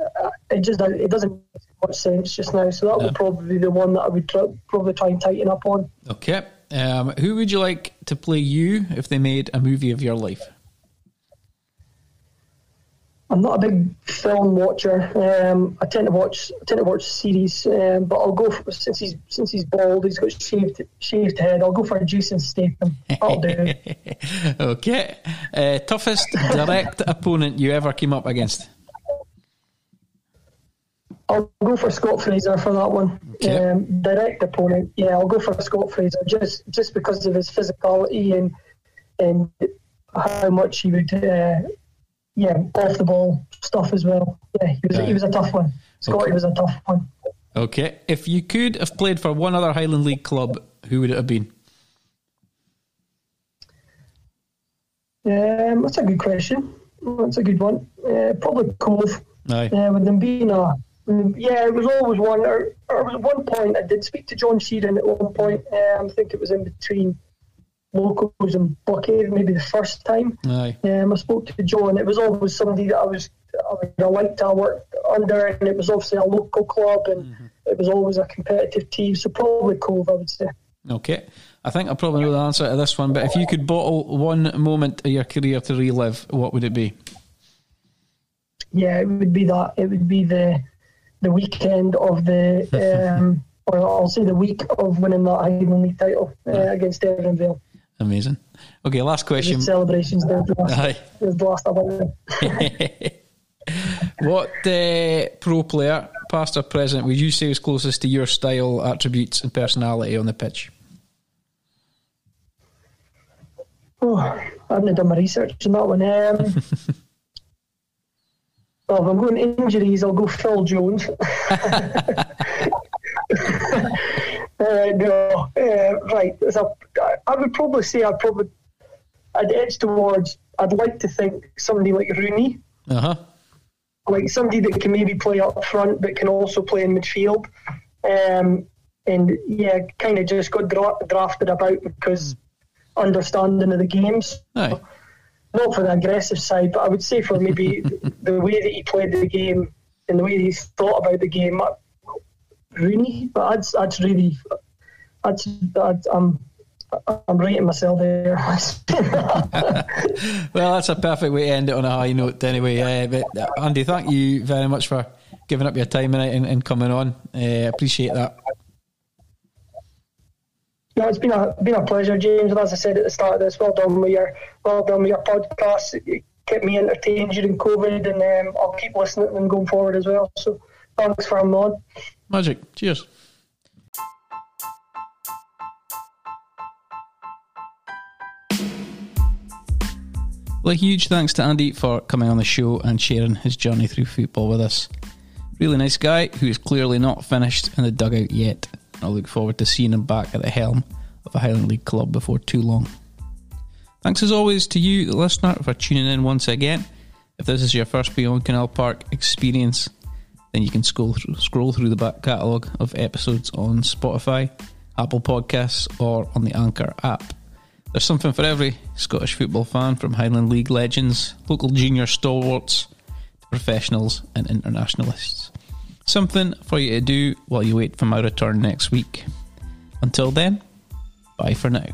uh, it just it doesn't make much sense just now. So that
Yeah.
would probably be the one that I would try, probably try and tighten up on.
Okay. Um, who would you like to play you if they made a movie of your life?
I'm not a big film watcher. Um, I tend to watch I tend to watch series, um, but I'll go for, since he's since he's bald, he's got shaved shaved head. I'll go for Jason Statham. That'll do.
okay. Uh, toughest direct opponent you ever came up against?
I'll go for Scott Fraser for that one.
Okay.
Um, direct opponent, yeah, I'll go for Scott Fraser just just because of his physicality and and how much he would, uh, yeah, off the ball stuff as well. Yeah, he was
Right.
he was a tough one. Scotty
Okay.
was a tough one.
Okay. If you could have played for one other Highland League club, who would it have been?
Um, that's a good question. That's a good one. Uh, probably Cove.
Aye.
Uh, with them being a yeah, it was always one. Or, or at one point, I did speak to John Sheran at one point. Um, I think it was in between Locos and Buckie, maybe the first time.
Aye.
Um, I spoke to John. It was always somebody that I was I, I liked to work under, and it was obviously a local club, and it was always a competitive team. So probably Cove, I would say.
Okay. I think I probably know the answer to this one, but if you could bottle one moment of your career to relive, what would it be?
Yeah, it would be that. It would be the the weekend of the, um, or I'll say the week of winning that Highland League title uh, against Deveronvale.
Amazing. Okay, last question.
Celebrations there. The last,
Aye.
it was the last I went.
What uh, pro player, past or present, would you say is closest to your style, attributes, and personality on the pitch?
Oh, I haven't done my research on that one. Um, well, if I'm going injuries, I'll go Phil Jones. uh, no, uh, right. So I- would probably say I'd probably I'd edge towards. I'd like to think somebody like Rooney,
Uh huh.
like somebody that can maybe play up front but can also play in midfield. Um, and yeah, kind of just got dra- drafted about because understanding of the games
Aye.
not for the aggressive side, but I would say for maybe the way that he played the game and the way he thought about the game, Rooney. But that's that's really that's that I'm I'm rating myself there.
Well, that's a perfect way to end it on a high note, anyway. Uh, but uh, Andy, thank you very much for giving up your time tonight and, and coming on. Uh, appreciate that.
no, it's been a been a pleasure, James. And as I said at the start of this, well done with your well done with your podcast. It kept me entertained during COVID, and um, I'll keep listening to them going forward as well. So thanks for me on.
Magic. Cheers. Well, a huge thanks to Andy for coming on the show and sharing his journey through football with us. Really nice guy who is clearly not finished in the dugout yet. I look forward to seeing him back at the helm of a Highland League club before too long. Thanks as always to you, the listener, for tuning in once again. If this is your first Beyond Canal Park experience, then you can scroll through, scroll through the back catalogue of episodes on Spotify, Apple Podcasts, or on the Anchor app. There's something for every Scottish football fan, from Highland League legends, local junior stalwarts, to professionals and internationalists. Something for you to do while you wait for my return next week. Until then, bye for now.